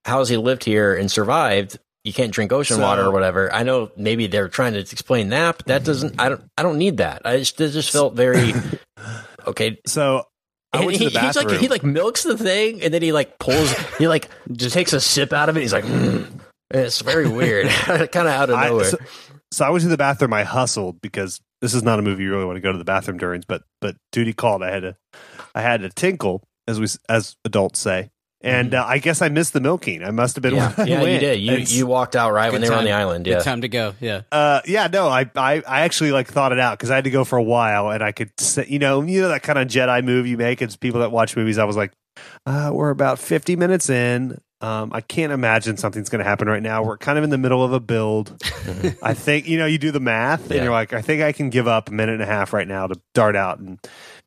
How has he lived here and survived? You can't drink ocean So- water or whatever. I know maybe they're trying to explain that, but that doesn't. I don't. I don't need that. I just it just felt very [LAUGHS] okay. So I And went he, to the he's bathroom. like he like milks the thing, and then he like pulls. he like [LAUGHS] just takes a sip out of it. He's like, mm. It's very weird, [LAUGHS] kind of out of I- nowhere. so, so I went to the bathroom. I hustled because this is not a movie you really want to go to the bathroom during. But but duty called. I had to I had to tinkle as we as adults say. And uh, I guess I missed the milking. I must have been. Mm-hmm. yeah, yeah, you did. You And you walked out right when Good they were on the island. Good Yeah, time to go. Yeah. Uh, yeah, no, I, I, I actually like thought it out because I had to go for a while, and I could, say, you know, you know that kind of Jedi move you make. It's people that watch movies. I was like, uh, we're about fifty minutes in. Um, I can't imagine something's going to happen right now. We're kind of in the middle of a build. I think you know you do the math, and you're like, I think I can give up a minute and a half right now to dart out and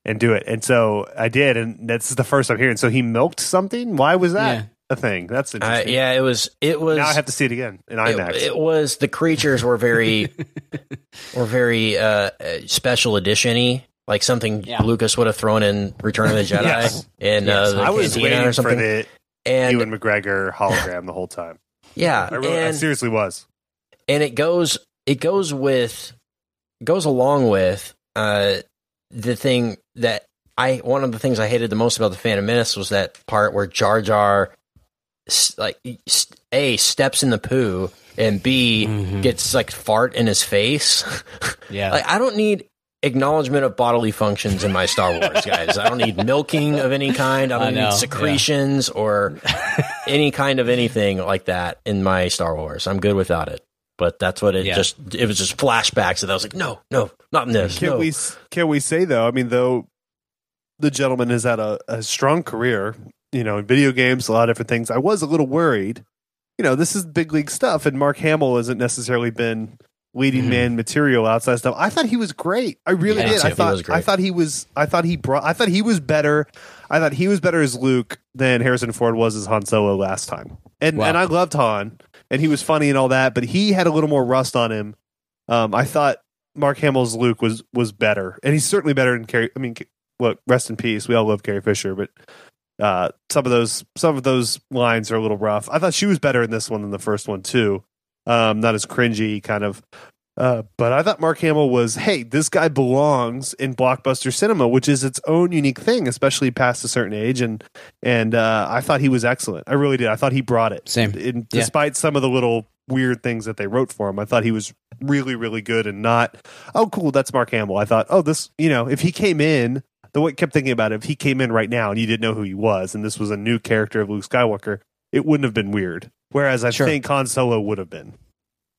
and do it. And so I did, and that's the first I'm hearing. So he milked something. Why was that Yeah. a thing? That's uh, interesting. yeah. It was. It was. Now I have to see it again in it, IMAX. it was the creatures were very [LAUGHS] were very uh, uh, special edition-y, like something Yeah. Lucas would have thrown in Return of the Jedi Yes. and Yes. uh, the I was cantina waiting or something. for the and Ewan McGregor hologram the whole time. yeah, I, really, I seriously was. and it goes it goes with goes along with uh, the thing that I one of the things I hated the most about the Phantom Menace was that part where Jar Jar like a steps in the poo and B Mhm. gets like fart in his face. [LAUGHS] Yeah. like I don't need acknowledgement of bodily functions in my Star Wars, guys. I don't need milking of any kind. I I don't know, need yeah. secretions or [LAUGHS] any kind of anything like that in my Star Wars. I'm good without it. But that's what it Yeah. just it was just flashbacks and I was like, no, no, not in this. Can no. we can we say though? I mean, though the gentleman has had a, a strong career, you know, in video games, a lot of different things. I was a little worried. You know, this is big league stuff, and Mark Hamill hasn't necessarily been leading Mhm. man material outside stuff. I thought he was great. I really Yeah, did. too. I He thought was great. I thought he was. I thought he brought. I thought he was better. I thought he was better as Luke than Harrison Ford was as Han Solo last time. And Wow. and I loved Han, and he was funny and all that, but he had a little more rust on him. Um, I thought Mark Hamill's Luke was was better, and he's certainly better than Carrie. I mean, look, rest in peace. We all love Carrie Fisher, but uh, some of those some of those lines are a little rough. I thought she was better in this one than the first one too. Um, not as cringy, kind of. Uh, but I thought Mark Hamill was, hey, this guy belongs in blockbuster cinema, which is its own unique thing, especially past a certain age. And and uh, I thought he was excellent. I really did. I thought he brought it. Same. And Yeah. despite some of the little weird things that they wrote for him, I thought he was really, really good and not, oh, cool, that's Mark Hamill. I thought, oh, this, you know, if he came in, the way I kept thinking about it, if he came in right now and you didn't know who he was, and this was a new character of Luke Skywalker, it wouldn't have been weird. Whereas I Sure. think Han Solo would have been.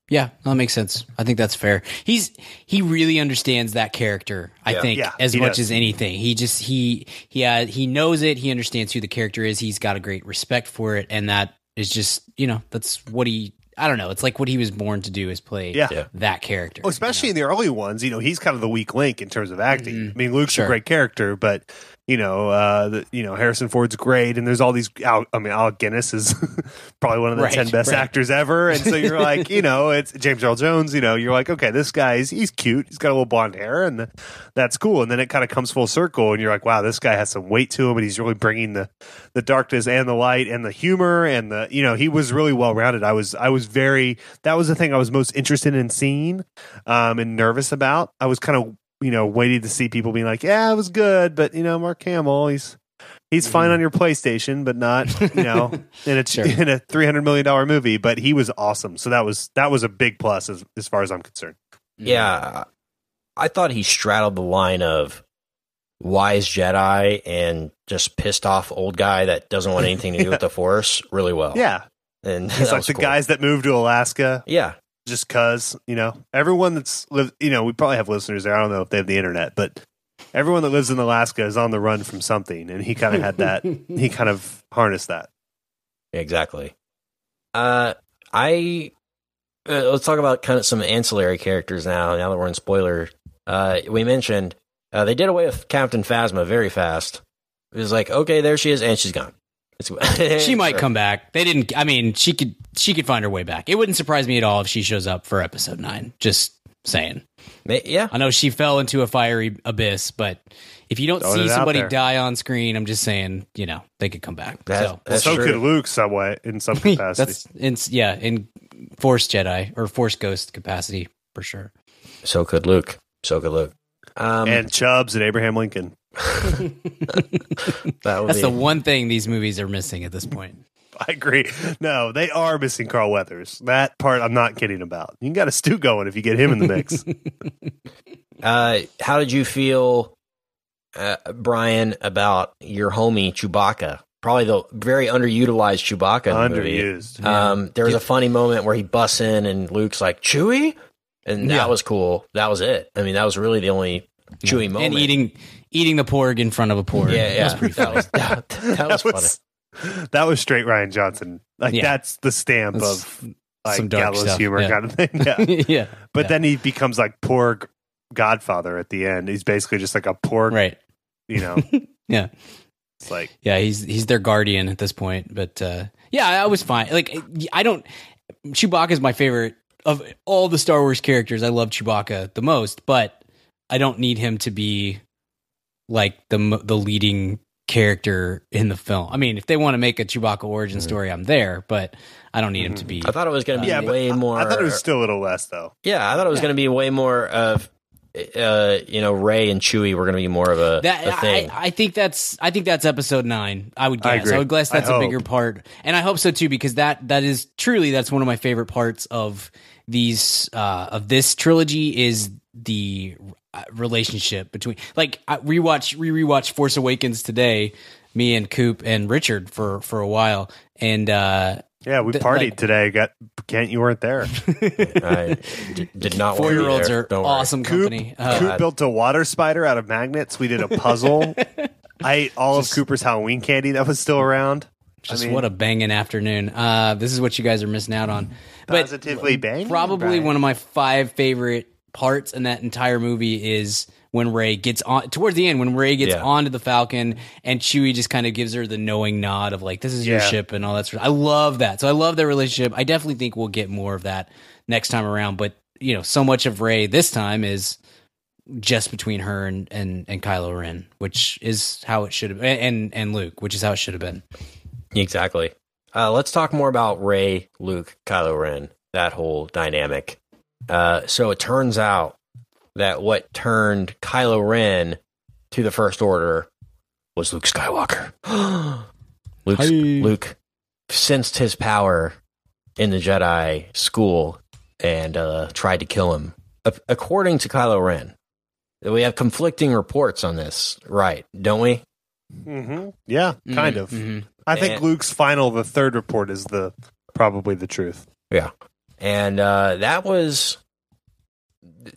Yeah, that makes sense. I think that's fair. He's he really understands that character. I Yeah. think Yeah, as much does. as anything. He just he he uh, he knows it. He understands who the character is. He's got a great respect for it, and that is just you know that's what he. I don't know. It's like what he was born to do is play Yeah. Yeah. that character. Oh, especially in the early ones, you know, he's kind of the weak link in terms of acting. Mhm. I mean, Luke's Sure. a great character, but you know, uh, the, you know, Harrison Ford's great, and there's all these. Al, I mean, Alec Guinness is [LAUGHS] probably one of the Right, ten best right. actors ever, and so you're like, you know, it's James Earl Jones. You know, you're like, okay, this guy's he's cute. He's got a little blonde hair, and that's cool. And then it kind of comes full circle, and you're like, wow, this guy has some weight to him, and he's really bringing the the darkness and the light and the humor and the you know he was really well rounded. I was I was very that was the thing I was most interested in seeing um, and nervous about. I was kind of you know waiting to see people being like, yeah, it was good, but you know Mark Hamill, he's he's fine on mm-hmm. your PlayStation, but not you know [LAUGHS] in a Sure. in a three hundred million dollar movie. But he was awesome, so that was that was a big plus as as far as I'm concerned. Yeah, I thought he straddled the line of wise Jedi and just pissed off old guy that doesn't want anything to do with [LAUGHS] the Force really well. Yeah, and [LAUGHS] he's like the cool. guys that moved to Alaska Yeah, just cause you know everyone that's lived. You know, we probably have listeners there. I don't know if they have the internet, but everyone that lives in Alaska is on the run from something, and he kind of had that. [LAUGHS] he kind of harnessed that. exactly. Uh, I uh, let's talk about kind of some ancillary characters now. Now that we're in spoiler, uh, we mentioned uh, they did away with Captain Phasma very fast. It was like, okay, there she is, and she's gone. It's- she might come back. They didn't. I mean, she could. She could find her way back. It wouldn't surprise me at all if she shows up for episode nine. Just saying. Yeah, I know she fell into a fiery abyss, but if you don't Throwing see somebody die on screen, I'm just saying, you know, they could come back. That- so That's so true. could Luke some way in some [LAUGHS] capacity. that's in, yeah, in Force Jedi or Force Ghost capacity for sure. so could Luke. So could Luke. Um, and Chubbs and Abraham Lincoln. [LAUGHS] that would That's be, the one thing these movies are missing at this point. [LAUGHS] I agree. No, they are missing Carl Weathers. That part I'm not kidding about. You got a stew going if you get him in the mix. [LAUGHS] Uh, how did you feel, uh, Brian, about your homie Chewbacca? Probably the very underutilized Chewbacca in the. Underused. Um, there was a funny moment where he busts in and Luke's like Chewie, and that Yeah. was cool. That was it. I mean, that was really the only Chewie moment. And eating eating the porg in front of a porg. yeah, yeah, That was pretty that was that, that [LAUGHS] was that funny. that was straight Rian Johnson. Like Yeah. that's the stamp That's of like some dark gallows stuff, humor yeah. kind of thing. [LAUGHS] Yeah. yeah. But Yeah. then he becomes like poor g- Godfather at the end. He's basically just like a poor, Right. you know. [LAUGHS] Yeah. It's like Yeah, he's he's their guardian at this point. But uh, yeah, I was fine. Like I don't. Chewbacca is my favorite of all the Star Wars characters. I love Chewbacca the most, but I don't need him to be like the the leading character in the film. I mean, if they want to make a Chewbacca origin story, I'm there, but I don't need him to be. I thought it was going to be yeah, way more. I, thought it was still a little less though. yeah, I thought it was going to be way more of, uh, you know, Rey and Chewie were going to be more of a, That a thing. I, I think that's I think that's episode nine. I would guess. I I, would guess that's a hope. bigger part, and I hope so too because that that is truly that's one of my favorite parts of these uh of this trilogy is the relationship between like I rewatch re rewatch Force Awakens today. Me and Coop and Richard for for a while, and uh Yeah, we Th- partied like- today. Got Kent, you weren't there. [LAUGHS] I did, did not. four want to be year olds are Don't worry. awesome Coop, company. Uh, Coop built a water spider out of magnets. We did a puzzle. [LAUGHS] I ate all Just- of Cooper's Halloween candy that was still around. just I mean- what a banging afternoon. Uh, this is what you guys are missing out on. But Positively banging, probably Brian. one of my five favorite parts in that entire movie is when Rey gets on towards the end when Rey gets Yeah. onto the Falcon and Chewie just kind of gives her the knowing nod of like this is your ship and all that sort of, I love that. So I love their relationship. I definitely think we'll get more of that next time around, but you know, so much of Rey this time is just between her and and and Kylo Ren, which is how it should have and and Luke, which is how it should have been. Exactly. Uh, let's talk more about Rey, Luke, Kylo Ren, that whole dynamic. Uh, so it turns out that what turned Kylo Ren to the First Order was Luke Skywalker. [GASPS] Luke, Luke sensed his power in the Jedi school and uh, tried to kill him. A- according to Kylo Ren, we have conflicting reports on this, right? Don't we? Mhm. Yeah, kind of. Mhm. I think And- Luke's final, the third report, is the probably the truth. Yeah, and uh, that was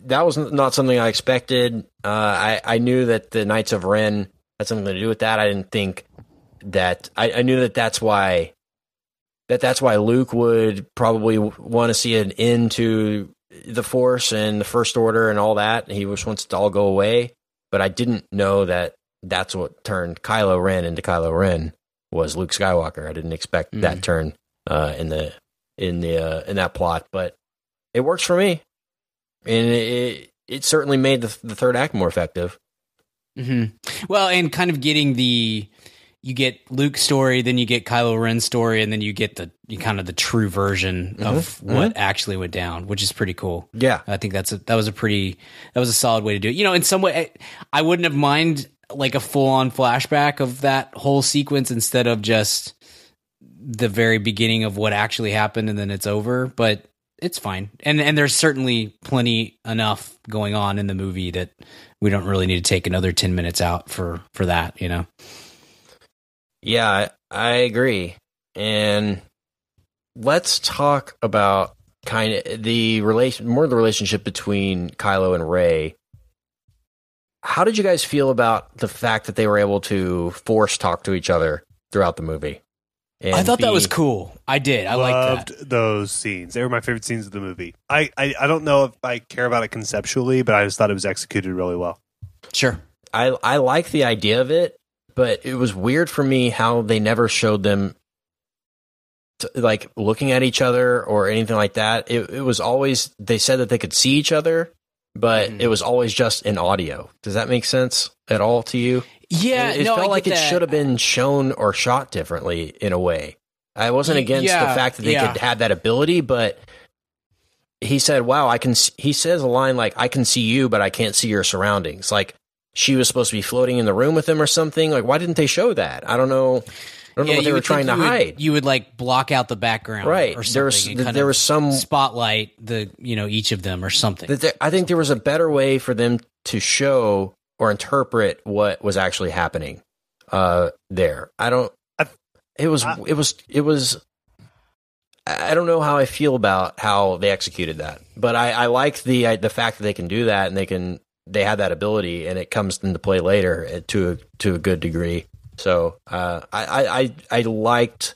that was not something I expected. Uh, I I knew that the Knights of Ren had something to do with that. I didn't think that I, I knew that that's why that that's why Luke would probably want to see an end to the Force and the First Order and all that. He just wants it to all go away. But I didn't know that that's what turned Kylo Ren into Kylo Ren was Luke Skywalker. I didn't expect Mm. that turn uh, in the in the uh, in that plot, but it works for me, and it it certainly made the, the third act more effective. hmm Well, and kind of getting the you get Luke's story, then you get Kylo Ren's story, and then you get the you kind of the true version of Mhm. what actually went down, which is pretty cool. Yeah, I think that's a, that was a pretty that was a solid way to do it. You know, in some way, I, I wouldn't have mind like a full on flashback of that whole sequence instead of just the very beginning of what actually happened and then it's over. But it's fine. And and there's certainly plenty enough going on in the movie that we don't really need to take another 10 minutes out for for that, you know. Yeah, I, agree. And let's talk about kind of the relation more the relationship between Kylo and Rey. How did you guys feel about the fact that they were able to force talk to each other throughout the movie? And I thought be, that was cool. I did. I loved liked those scenes. They were my favorite scenes of the movie. I, I, I don't know if I care about it conceptually, but I just thought it was executed really well. Sure. I I like the idea of it, but it was weird for me how they never showed them to, like looking at each other or anything like that. It it was always they said that they could see each other, but mm. it was always just in audio. Does that make sense at all to you? Yeah, it, it no, felt like that. it should have been shown or shot differently in a way. I wasn't against yeah, the fact that they yeah. could have that ability, but he said, "Wow, I can." He says a line like, "I can see you, but I can't see your surroundings." Like she was supposed to be floating in the room with him or something. Like, why didn't they show that? I don't know. I don't yeah, know what they were trying to you hide. Would, you would like block out the background, right? Or there was there was some spotlight the you know each of them or something. I think there was a better way for them to show or interpret what was actually happening uh, there. I don't. It was. It was. It was. I don't know how I feel about how they executed that, but I, I like the the fact that they can do that and they can they have that ability and it comes into play later to to a good degree. So uh, I, I I liked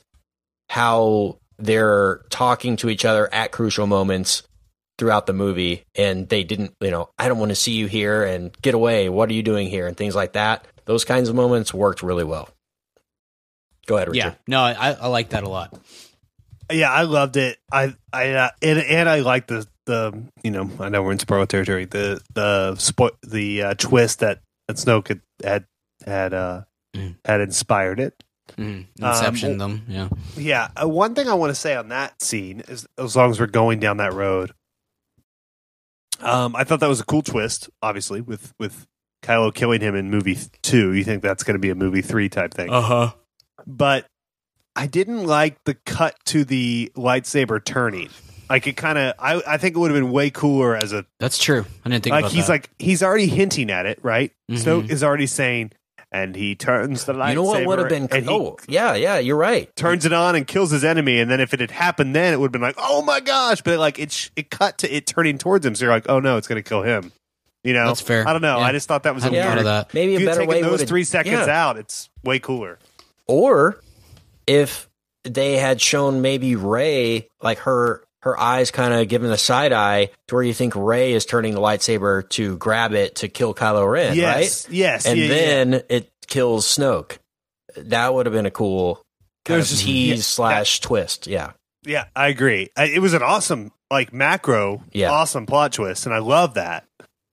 how they're talking to each other at crucial moments throughout the movie and they didn't you know i don't want to see you here and get away what are you doing here? and things like that. Those kinds of moments worked really well. Go ahead Richard. yeah. No i, I like that a lot. Yeah i loved it. I i uh, and, and i like the the you know i know we're in spoiler territory the the spo- the uh, twist that that snoke had had had, uh, mm. had inspired it Mm, inception um, them, yeah. Yeah. Uh, one thing I want to say on that scene is, as long as we're going down that road, um, I thought that was a cool twist. Obviously, with with Kylo killing him in movie two, you think that's going to be a movie three type thing. Uh huh. But I didn't like the cut to the lightsaber turning. Like it kind of, I, I think it would have been way cooler as a. That's true. I didn't think like he's that. like he's already hinting at it, right? Mm-hmm. Snoke is already saying, and he turns the lightsaber. You know what would have been? Oh, yeah, yeah, you're right. Turns it on and kills his enemy, and then if it had happened then, it would have been like, oh my gosh! But like it, sh- it cut to it turning towards him, so you're like, oh no, it's going to kill him. You know, that's fair. I don't know. Yeah. I just thought that was a yeah. weird. That. Maybe a if better way. Those three seconds yeah. out, it's way cooler. Or if they had shown maybe Rey like her her eyes kind of giving the side eye to where you think Rey is turning the lightsaber to grab it to kill Kylo Ren, yes, right? Yes, and yeah, then yeah. it kills Snoke. That would have been a cool kind There's- of tease yeah, slash twist. Yeah, Yeah, I agree. I, it was an awesome, like macro, Yeah. awesome plot twist, and I love that.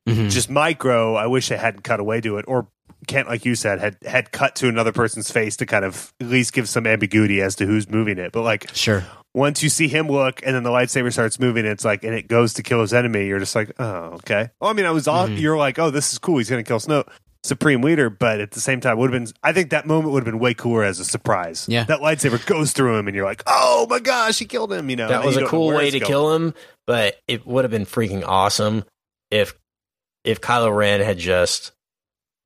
Mhm. Just micro, I wish they hadn't cut away to it, or Kent, like you said, had had cut to another person's face to kind of at least give some ambiguity as to who's moving it. But like Sure. Once you see him look, and then the lightsaber starts moving, it's like, and it goes to kill his enemy. You're just like, oh, okay. Oh, I mean, I was all Mhm. you're like, oh, this is cool. He's going to kill Snow Supreme Leader, but at the same time, would have been. I think that moment would have been way cooler as a surprise. Yeah. that lightsaber goes through him, and you're like, oh my gosh, he killed him. You know, that was a cool way to going. kill him, but it would have been freaking awesome if if Kylo Ren had just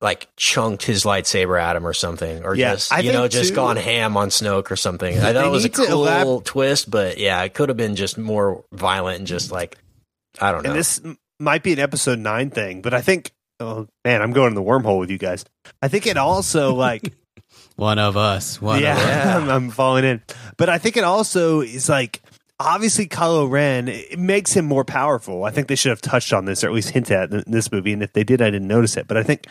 like chunked his lightsaber at him or something, or Yeah, just I you know just too- gone ham on Snoke or something. I thought it was a cool elab- twist, but yeah, it could have been just more violent and just like I don't know. And this might be an episode nine thing, but I think, oh man, I'm going in the wormhole with you guys. I think it also like [LAUGHS] One of us. One yeah, of us. I'm, I'm falling in. But I think it also is like obviously Kylo Ren it makes him more powerful. I think they should have touched on this or at least hinted at in this movie. And if they did, I didn't notice it. But I think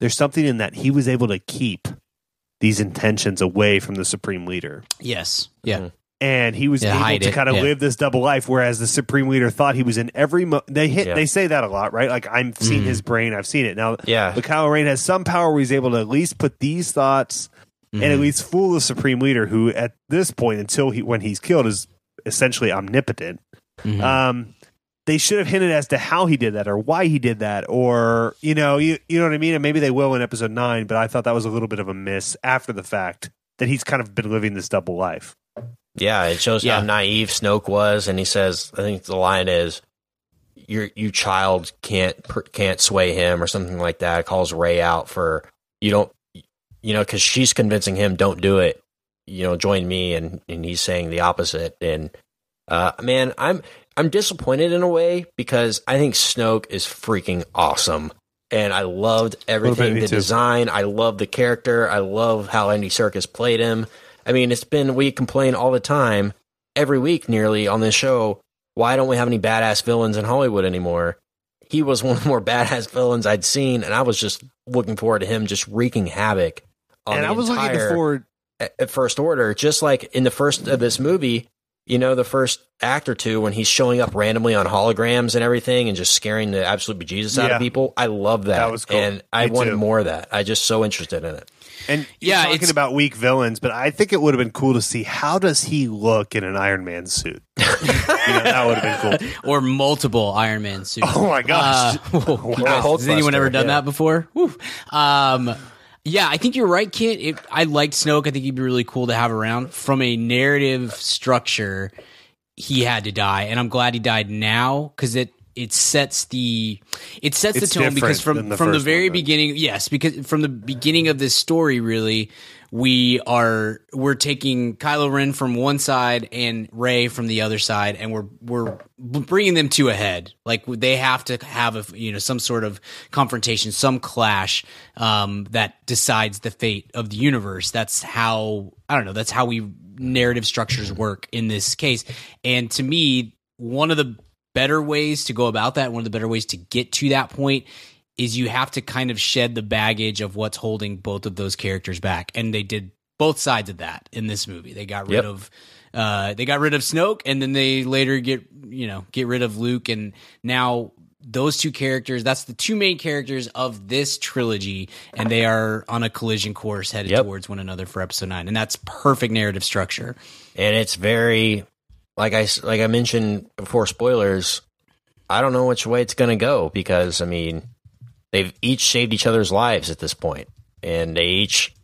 there's something in that he was able to keep these intentions away from the supreme leader. Yes. Yeah. Mhm. And he was Yeah, able to it, kind of yeah. live this double life, whereas the supreme leader thought he was in every. Mo- they hit. Yeah. They say that a lot, right? Like I've seen Mhm. his brain. I've seen it now. yeah, But Kylo Ren has some power where he's able to at least put these thoughts and at Mhm. least fool the supreme leader, who at this point, until he when he's killed, is essentially omnipotent. Mhm. Um, they should have hinted as to how he did that or why he did that, or you know, you you know what I mean. And maybe they will in episode nine. But I thought that was a little bit of a miss after the fact that he's kind of been living this double life. Yeah, it shows Yeah. how naive Snoke was, and he says, I think the line is, "Your you child can't can't sway him" or something like that. Calls Rey out for you don't, you know, because she's convincing him, "Don't do it." You know, join me, and and he's saying the opposite. And uh, man, I'm I'm disappointed in a way because I think Snoke is freaking awesome. And I loved everything the too. design. I love the character. I love how Andy Serkis played him. I mean, it's been we complain all the time, every week nearly on this show. Why don't we have any badass villains in Hollywood anymore? He was [LAUGHS] one of the more badass villains I'd seen, and I was just looking forward to him just wreaking havoc. On and the I was looking forward. at First Order, just like in the first of this movie. You know, the first act or two when he's showing up randomly on holograms and everything, and just scaring the absolute bejesus out Yeah. of people. I love that. That was cool. and I Me wanted too. more of that. I just so interested in it. And you're Yeah, talking it's- about weak villains, but I think it would have been cool to see how does he look in an Iron Man suit. [LAUGHS] you know, that would have been cool. or multiple Iron Man suits. Oh my gosh! Uh, [LAUGHS] has anyone ever done yeah. that before? Woo. Um, yeah, I think you're right, Kit. It, I liked Snoke. I think he'd be really cool to have around. From a narrative structure, he had to die, and I'm glad he died now because it it sets the it sets It's the tone because from the from the very one, beginning, yes, because from the beginning of this story, really, we are we're taking Kylo Ren from one side and Rey from the other side, and we're we're bringing them to a head. Like they have to have a you know some sort of confrontation, some clash um, that decides the fate of the universe. That's how I don't know. That's how we narrative structures work in this case. And to me, one of the better ways to go about that, one of the better ways to get to that point is you have to kind of shed the baggage of what's holding both of those characters back. And they did both sides of that in this movie. They got rid Yep. of uh they got rid of Snoke and then they later get you know, get rid of Luke and now those two characters, that's the two main characters of this trilogy, and they are on a collision course headed Yep. towards one another for episode nine. And that's perfect narrative structure. and it's very like I like I mentioned before spoilers. I don't know which way it's going to go because I mean they've each saved each other's lives at this point, and they each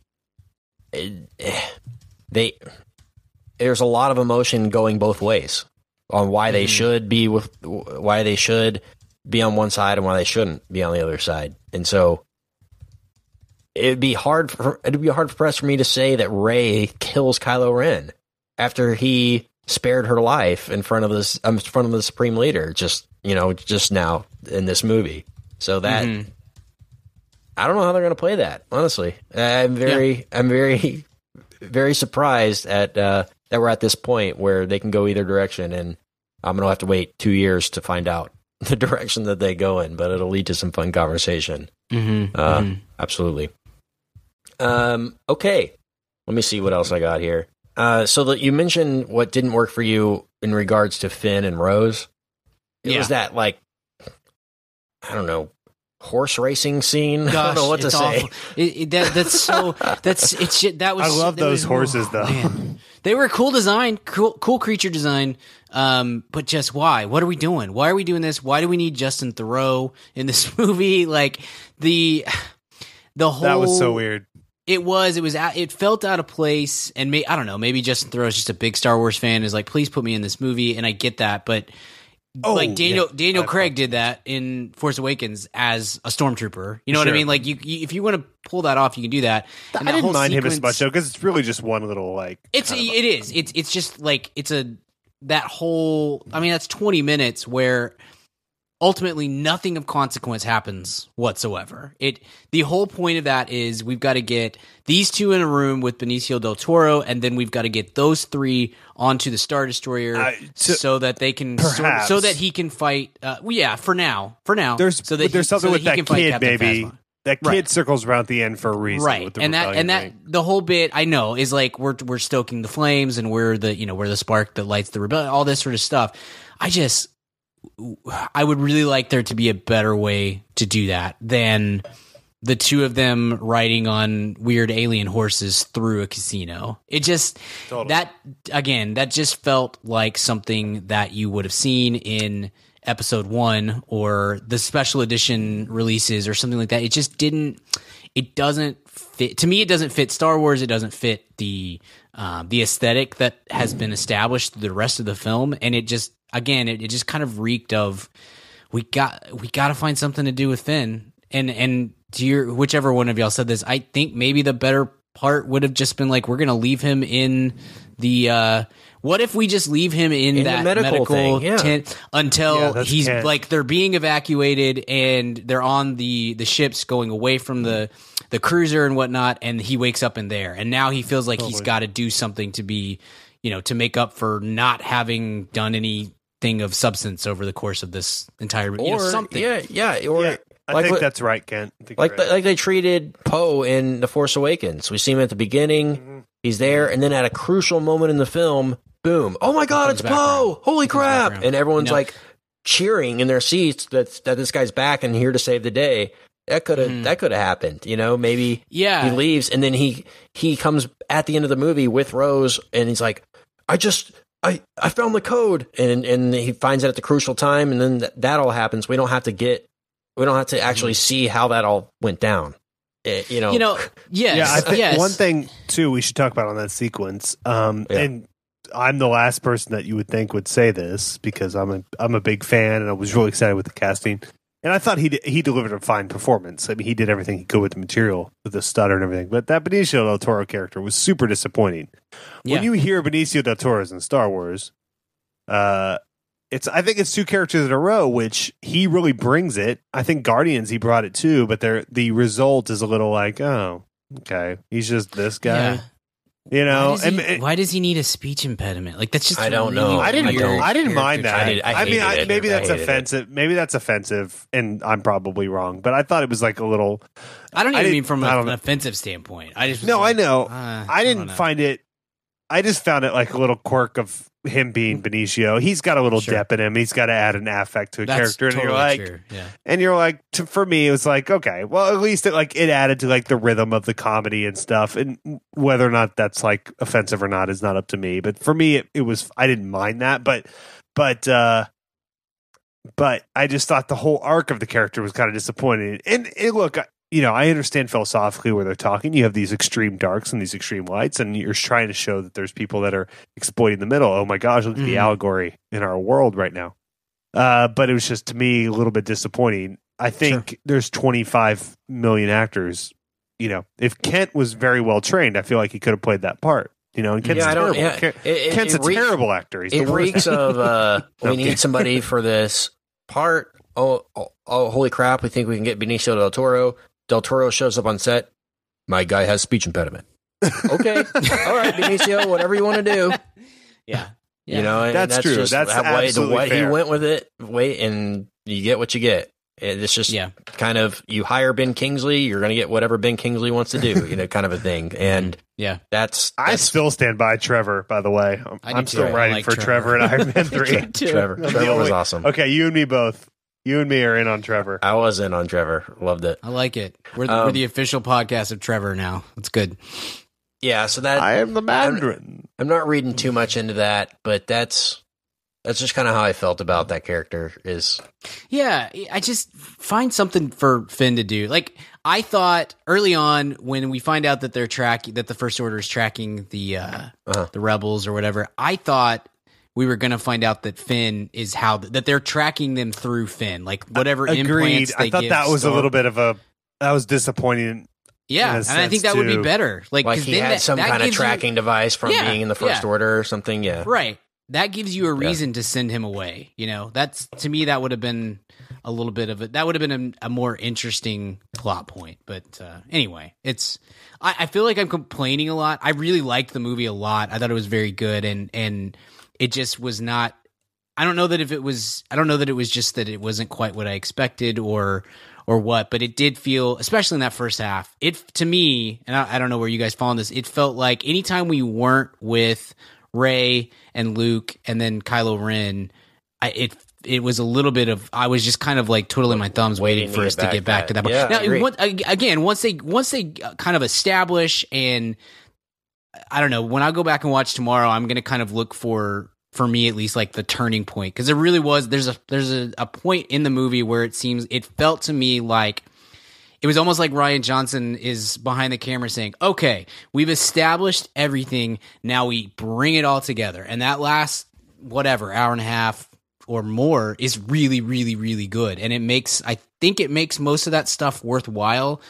eh, they there's a lot of emotion going both ways on why they should be with why they should be on one side and why they shouldn't be on the other side, and so it'd be hard for it'd be hard pressed for me to say that Rey kills Kylo Ren after he spared her life in front of this in front of the supreme leader just you know just now in this movie so that i don't know how they're going to play that honestly i'm very i'm very very surprised at uh that we're at this point where they can go either direction and i'm going to have to wait 2 years to find out [LAUGHS] the direction that they go in but it'll lead to some fun conversation Mm-hmm. uh, Absolutely. Um, okay. Let me see what else I got here. Uh, so that you mentioned what didn't work for you in regards to Finn and Rose. It Yeah. was that like I don't know horse racing scene. [LAUGHS] I don't know what to it's say. It, it- that, that's so. That's it's. That was. I love those was- horses, though. man. They were cool design, cool, cool creature design. Um, but just why? What are we doing? Why are we doing this? Why do we need Justin Theroux in this [LAUGHS] movie? Like the the whole That was so weird. it was. It was. out- It felt out of place, and may, I don't know. Maybe Justin Theroux is just a big Star Wars fan. Is like, please put me in this movie, and I get that. But Oh, like Daniel yeah. Daniel Craig did that in Force Awakens as a stormtrooper. You know what I mean? Like you, you if you want to pull that off, you can do that. And I that didn't whole mind him as sequence- much though because it's really just one little like. It's kind of- it is. It's it's just like it's a that whole. I mean, that's twenty minutes where ultimately nothing of consequence happens whatsoever. It the whole point of that is we've got to get these two in a room with Benicio del Toro, and then we've got to get those three onto the Star Destroyer I- to- so that they can sort so that he can fight. Uh, well, yeah, for now, for now, there's so that there's he- something so with he that fight kid, Captain maybe. Phasma. That kid Right. circles around the end for a reason, right with the and that and that thing. the whole bit i know is like we're we're stoking the flames and we're the you know we're the spark that lights the rebellion all this sort of stuff i just i would really like there to be a better way to do that than the two of them riding on weird alien horses through a casino it just Totally. that again that just felt like something that you would have seen in episode one or the special edition releases or something like that it just didn't it doesn't fit. To me, it doesn't fit Star Wars. It doesn't fit the uh, the aesthetic that has been established through the rest of the film, and it just again, it, it just kind of reeked of we got we got to find something to do with Finn, and and to your whichever one of y'all said this, I think maybe the better part would have just been like we're gonna leave him in the. uh what if we just leave him in, In that medical medical, thing, yeah. tent until Yeah, he's Kent. like they're being evacuated and they're on the the ships going away from the the cruiser and whatnot, and he wakes up in there, and now he feels like he's got to do something to be, you know, to make up for not having done anything of substance over the course of this entire, you know, or something. yeah, yeah, or Yeah, I like think what- that's right, Kent. Like right. like they treated Poe in The Force Awakens. We see him at the beginning. Mm-hmm. He's there, and then at a crucial moment in the film, boom! Oh my God, it's. Poe! Holy crap! And everyone's No. like cheering in their seats that that this guy's back and here to save the day. That could have Mhm. that could have happened. You know, maybe Yeah. he leaves and then he he comes at the end of the movie with Rose and he's like, I just. I, I found the code and and he finds it at the crucial time and then that, that all happens. We don't have to get we don't have to actually see how that all went down. Eh, you know, you know, yes, yeah, I think yes. one thing too we should talk about on that sequence. Um, Yeah. and I'm the last person that you would think would say this because I'm a I'm a big fan and I was really excited with the casting. And I thought he he delivered a fine performance. I mean, he did everything he could with the material, with the stutter and everything. But that Benicio del Toro character was super disappointing. Yeah. When you hear Benicio del Toro's in Star Wars, uh, it's I think it's two characters in a row, which he really brings it. I think Guardians he brought it too, but there the result is a little like, oh, okay, he's just this guy, Yeah. You Why know. does, he, And- and- why does he need a speech impediment? Like that's just I don't really know. I didn't. I I, didn't mind that. I did- I mean, I, it. maybe I that's hated it. offensive. Maybe that's offensive, and I'm probably wrong. But I thought it was like a little. I don't I even didn't- mean from I a, don't an offensive standpoint. I just was No, I know. uh, I don't didn't know. find it. I just found it like a little quirk of him being Benicio. He's got a little Sure. depth in him. He's got to add an affect to a That's character, and totally you're like, true. Yeah. and you're like, to, for me, it was like, okay, well, at least it like it added to like the rhythm of the comedy and stuff. And whether or not that's like offensive or not is not up to me. But for me, it, it was. I didn't mind that, but but uh but I just thought the whole arc of the character was kind of disappointing. And, and look, you know, I understand philosophically where they're talking. You have these extreme darks and these extreme lights, and you're trying to show that there's people that are exploiting the middle. Oh my gosh, look at the Mhm. allegory in our world right now. Uh, but it was just to me a little bit disappointing. I think there's 25 million actors. You know, if Kent was very well trained, I feel like he could have played that part. You know, and Kent's yeah, terrible. Yeah, Ken- it, Kent's it a reeks- terrible actor. He's It the worst. reeks of uh, [LAUGHS] we need somebody for this part. Oh, oh, oh, holy crap! We think we can get Benicio del Toro. Del Toro shows up on set. My guy has speech impediment. Okay, [LAUGHS] all right, Benicio, whatever you want to do. Yeah. Yeah. You know, and That's that's, true. Just That's how- way, the absolutely way he went with it. Wait, and you get what you get. It's just Yeah. kind of you hire Ben Kingsley, you're going to get whatever Ben Kingsley wants to do. You know, kind of a thing. And [LAUGHS] Yeah. that's, I still stand by Trevor. By the way, I'm, I do I'm still I writing like for Trevor. Trevor and Iron Man [LAUGHS] three. Trevor. I'm the Trevor was awesome. Okay, you and me both. You and me are in on Trevor. I was in on Trevor. Loved it. I like it. We're the, Um, we're the official podcast of Trevor now. It's good. Yeah, so that I am the Mandarin. I'm not reading too much into that, but that's that's just kind of how I felt about that character. Is Yeah, I just find something for Finn to do. Like I thought early on when we find out that they're tracking that the First Order is tracking the uh, Uh-huh. the rebels or whatever. I thought we were going to find out that Finn is how that they're tracking them through Finn, like whatever Agreed. implants they I thought give that was a little bit of a that was disappointing. Yeah, and I think sense, that would be better. Like, like 'cause he had that- some that kind of gives you- tracking device from Yeah, being in the First yeah. Order or something. Yeah, Right. That gives you a reason to send him away. You know, that's to me that would have been a little bit of it. That would have been a, a more interesting plot point. But uh, anyway, it's. I, I feel like I'm complaining a lot. I really liked the movie a lot. I thought it was very good, and and it just was not. I don't know that if it was. I don't know that it was just that it wasn't quite what I expected, or or what. But it did feel, especially in that first half, it to me, and I, I don't know where you guys fall on this. It felt like anytime we weren't with Rey and Luke and then Kylo Ren, I, it it was a little bit of I was just kind of like twiddling my thumbs, waiting, for us to get back to that. point. Yeah, now, once- again, once they once they uh, kind of establish and I don't know when I go back and watch tomorrow, I'm going to kind of look for for me at least like the turning point because it really was there's a there's a, a point in the movie where it seems it felt to me like it was almost like Rian Johnson is behind the camera saying, "Okay, we've established everything. Now we bring it all together." And that last whatever hour and a half or more is really, really, really good, and it makes I think it makes most of that stuff worthwhile.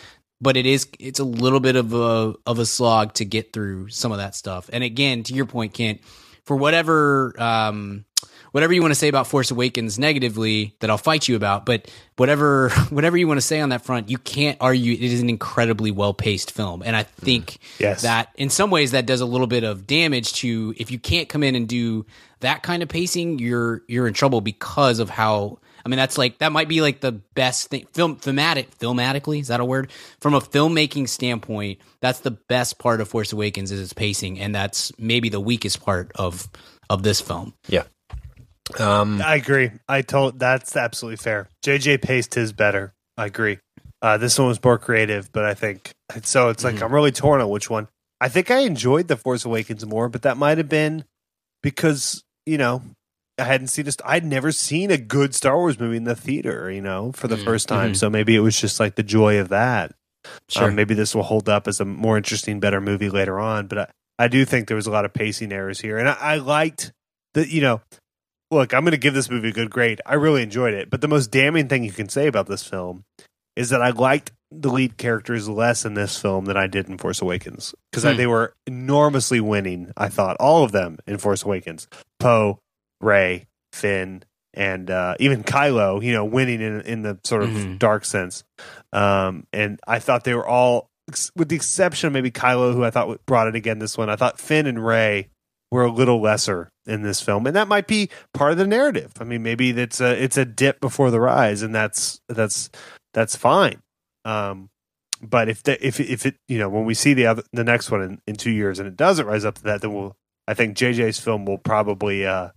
But it is it's a little bit of a of a slog to get through some of that stuff. And again, to your point, Kent, for whatever um, whatever you want to say about Force Awakens negatively that I'll fight you about, but whatever [LAUGHS] whatever you want to say on that front, you can't argue it is an incredibly well paced film. And I think Yes. that in some ways that does a little bit of damage to if you can't come in and do that kind of pacing, you're you're in trouble because of how I mean that's like that might be like the best thing film thematic filmatically, is that a word? From a filmmaking standpoint, that's the best part of Force Awakens is its pacing, and that's maybe the weakest part of of this film. Yeah. Um, I agree. I told that's absolutely fair. JJ paced his better. I agree. Uh, this one was more creative, but I think so. It's like Mhm. I'm really torn on which one. I think I enjoyed the Force Awakens more, but that might have been because you know I hadn't seen this. I'd never seen a good Star Wars movie in the theater. You know, for the Mm, first time. mhm. So maybe it was just like the joy of that. Sure. Um, maybe this will hold up as a more interesting, better movie later on. But I, I do think there was a lot of pacing errors here, and I, I liked that. You know, look, I'm going to give this movie a good grade. I really enjoyed it, but the most damning thing you can say about this film is that I liked the lead characters less in this film than I did in Force Awakens because Hmm. they were enormously winning. I thought all of them in Force Awakens, Poe, Rey, Finn, and uh, even Kylo, you know, winning in in the sort of Mhm. dark sense. Um, and I thought they were all, with the exception of maybe Kylo, who I thought brought it again this one. I thought Finn and Rey were a little lesser in this film, and that might be part of the narrative. I mean, maybe it's a it's a dip before the rise, and that's that's that's fine. Um, but if the, if if it you know when we see the other the next one in, in two years and it doesn't rise up to that, then we'll I think JJ's film will probably uh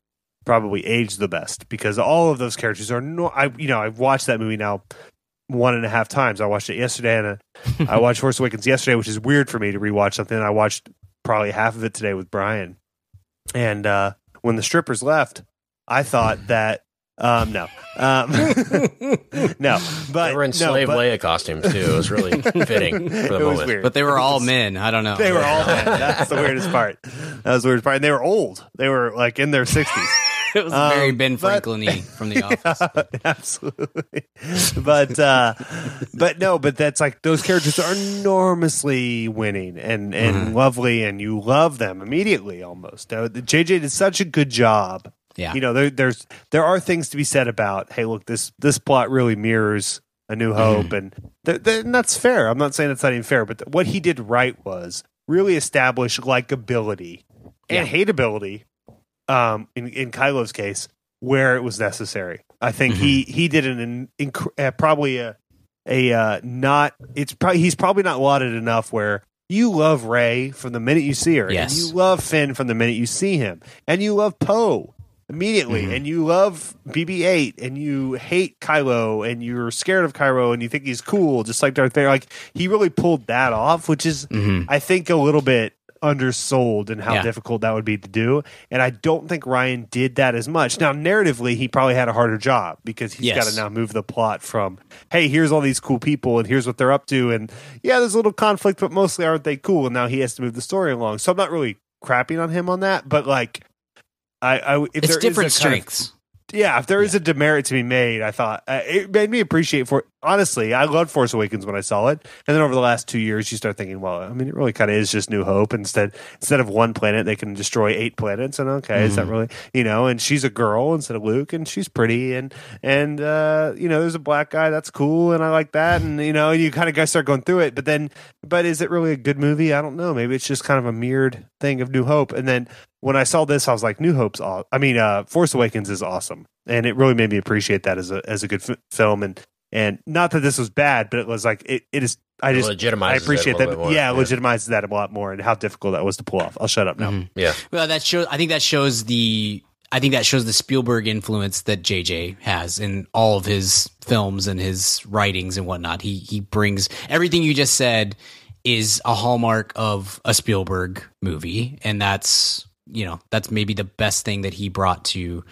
probably aged the best because all of those characters are no I you know I've watched that movie now one and a half times. I watched it yesterday and uh, [LAUGHS] I watched Force Awakens yesterday, which is weird for me to rewatch something. I watched probably half of it today with Brian. And uh, when the strippers left, I thought that um, no, um, [LAUGHS] no, but they were in no, slave but- Leia costumes too. It was really [LAUGHS] fitting for the It was moment. weird. but they were all men. I don't know. They were all men. That's the weirdest part. That was the weirdest part. And they were old. They were like in their sixties. [LAUGHS] it was very Um, Ben but- Franklin [LAUGHS] from The Office. [LAUGHS] absolutely. But uh but no, but that's like those characters are enormously winning and and Mhm. lovely and you love them immediately almost. Uh, JJ did such a good job. Yeah. You know, there there's there are things to be said about, hey, look, this this plot really mirrors A New Hope and th- th- and that's fair. I'm not saying it's not even fair, but th- what he did right was really establish likability and hateability um, in, in Kylo's case, where it was necessary. I think he he did an inc- uh, probably a a uh, not. It's probably he's probably not lauded enough where you love Rey from the minute you see her, Yes. and you love Finn from the minute you see him, and you love Poe immediately, Mhm. and you love BB-8, and you hate Kylo, and you're scared of Kylo, and you think he's cool, just like Darth Vader. Like he really pulled that off, which is Mhm. I think a little bit undersold and how Yeah. difficult that would be to do. And I don't think Rian did that as much. Now, narratively, he probably had a harder job because he's Yes. got to now move the plot from, hey, here's all these cool people and here's what they're up to. And yeah, there's a little conflict, but mostly aren't they cool? And now he has to move the story along. So I'm not really crapping on him on that, but like, I, I if It's there is different a kind of- strengths. yeah, if there is a demerit to be made, I thought uh, it made me appreciate for. Honestly, I loved Force Awakens when I saw it, and then over the last two years, you start thinking, well, I mean, it really kind of is just New Hope. Instead, instead of one planet, they can destroy eight planets, and okay, is that really you know? And she's a girl instead of Luke, and she's pretty, and and uh, you know, there's a black guy that's cool, and I like that, and you know, you kind of guys start going through it, but then, but is it really a good movie? I don't know. Maybe it's just kind of a mirrored thing of New Hope, and then when I saw this, I was like, New Hope's, aw- I mean, uh, Force Awakens is awesome, and it really made me appreciate that as a as a good f- film, and and not that this was bad, but it was like it, it is. I just legitimizes I appreciate that. more. yeah, it Yeah. legitimizes that a lot more, and how difficult that was to pull off. I'll shut up now. Mhm. Yeah. Well, that shows. I think that shows the. I think that shows the Spielberg influence that JJ has in all of his films and his writings and whatnot. He he brings everything you just said is a hallmark of a Spielberg movie, and that's you know that's maybe the best thing that he brought to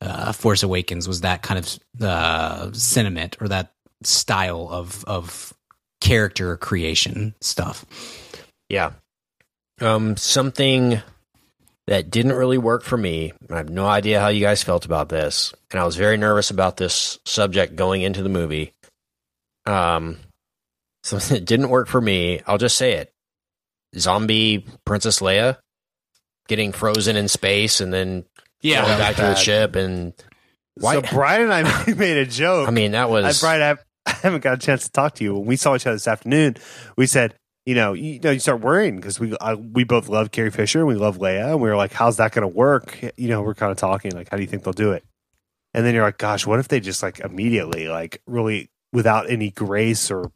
uh, Force Awakens was that kind of uh, sentiment or that style of of character creation stuff. Yeah. Um, something that didn't really work for me. I have no idea how you guys felt about this, and I was very nervous about this subject going into the movie. Um, [LAUGHS] something that didn't work for me. I'll just say it: zombie Princess Leia getting frozen in space and then Yeah, going that back was to the ship. And Why- So Brian and I [LAUGHS] made a joke. I mean, that I, was Brian, I, [LAUGHS] I haven't got a chance to talk to you. When we saw each other this afternoon, we said, you know, you, know, you start worrying because we I, we both love Carrie Fisher and we love Leia, and we were like, how's that going to work? You know, we're kind of talking like, how do you think they'll do it? And then you're like, gosh, what if they just like immediately, like, really without any grace or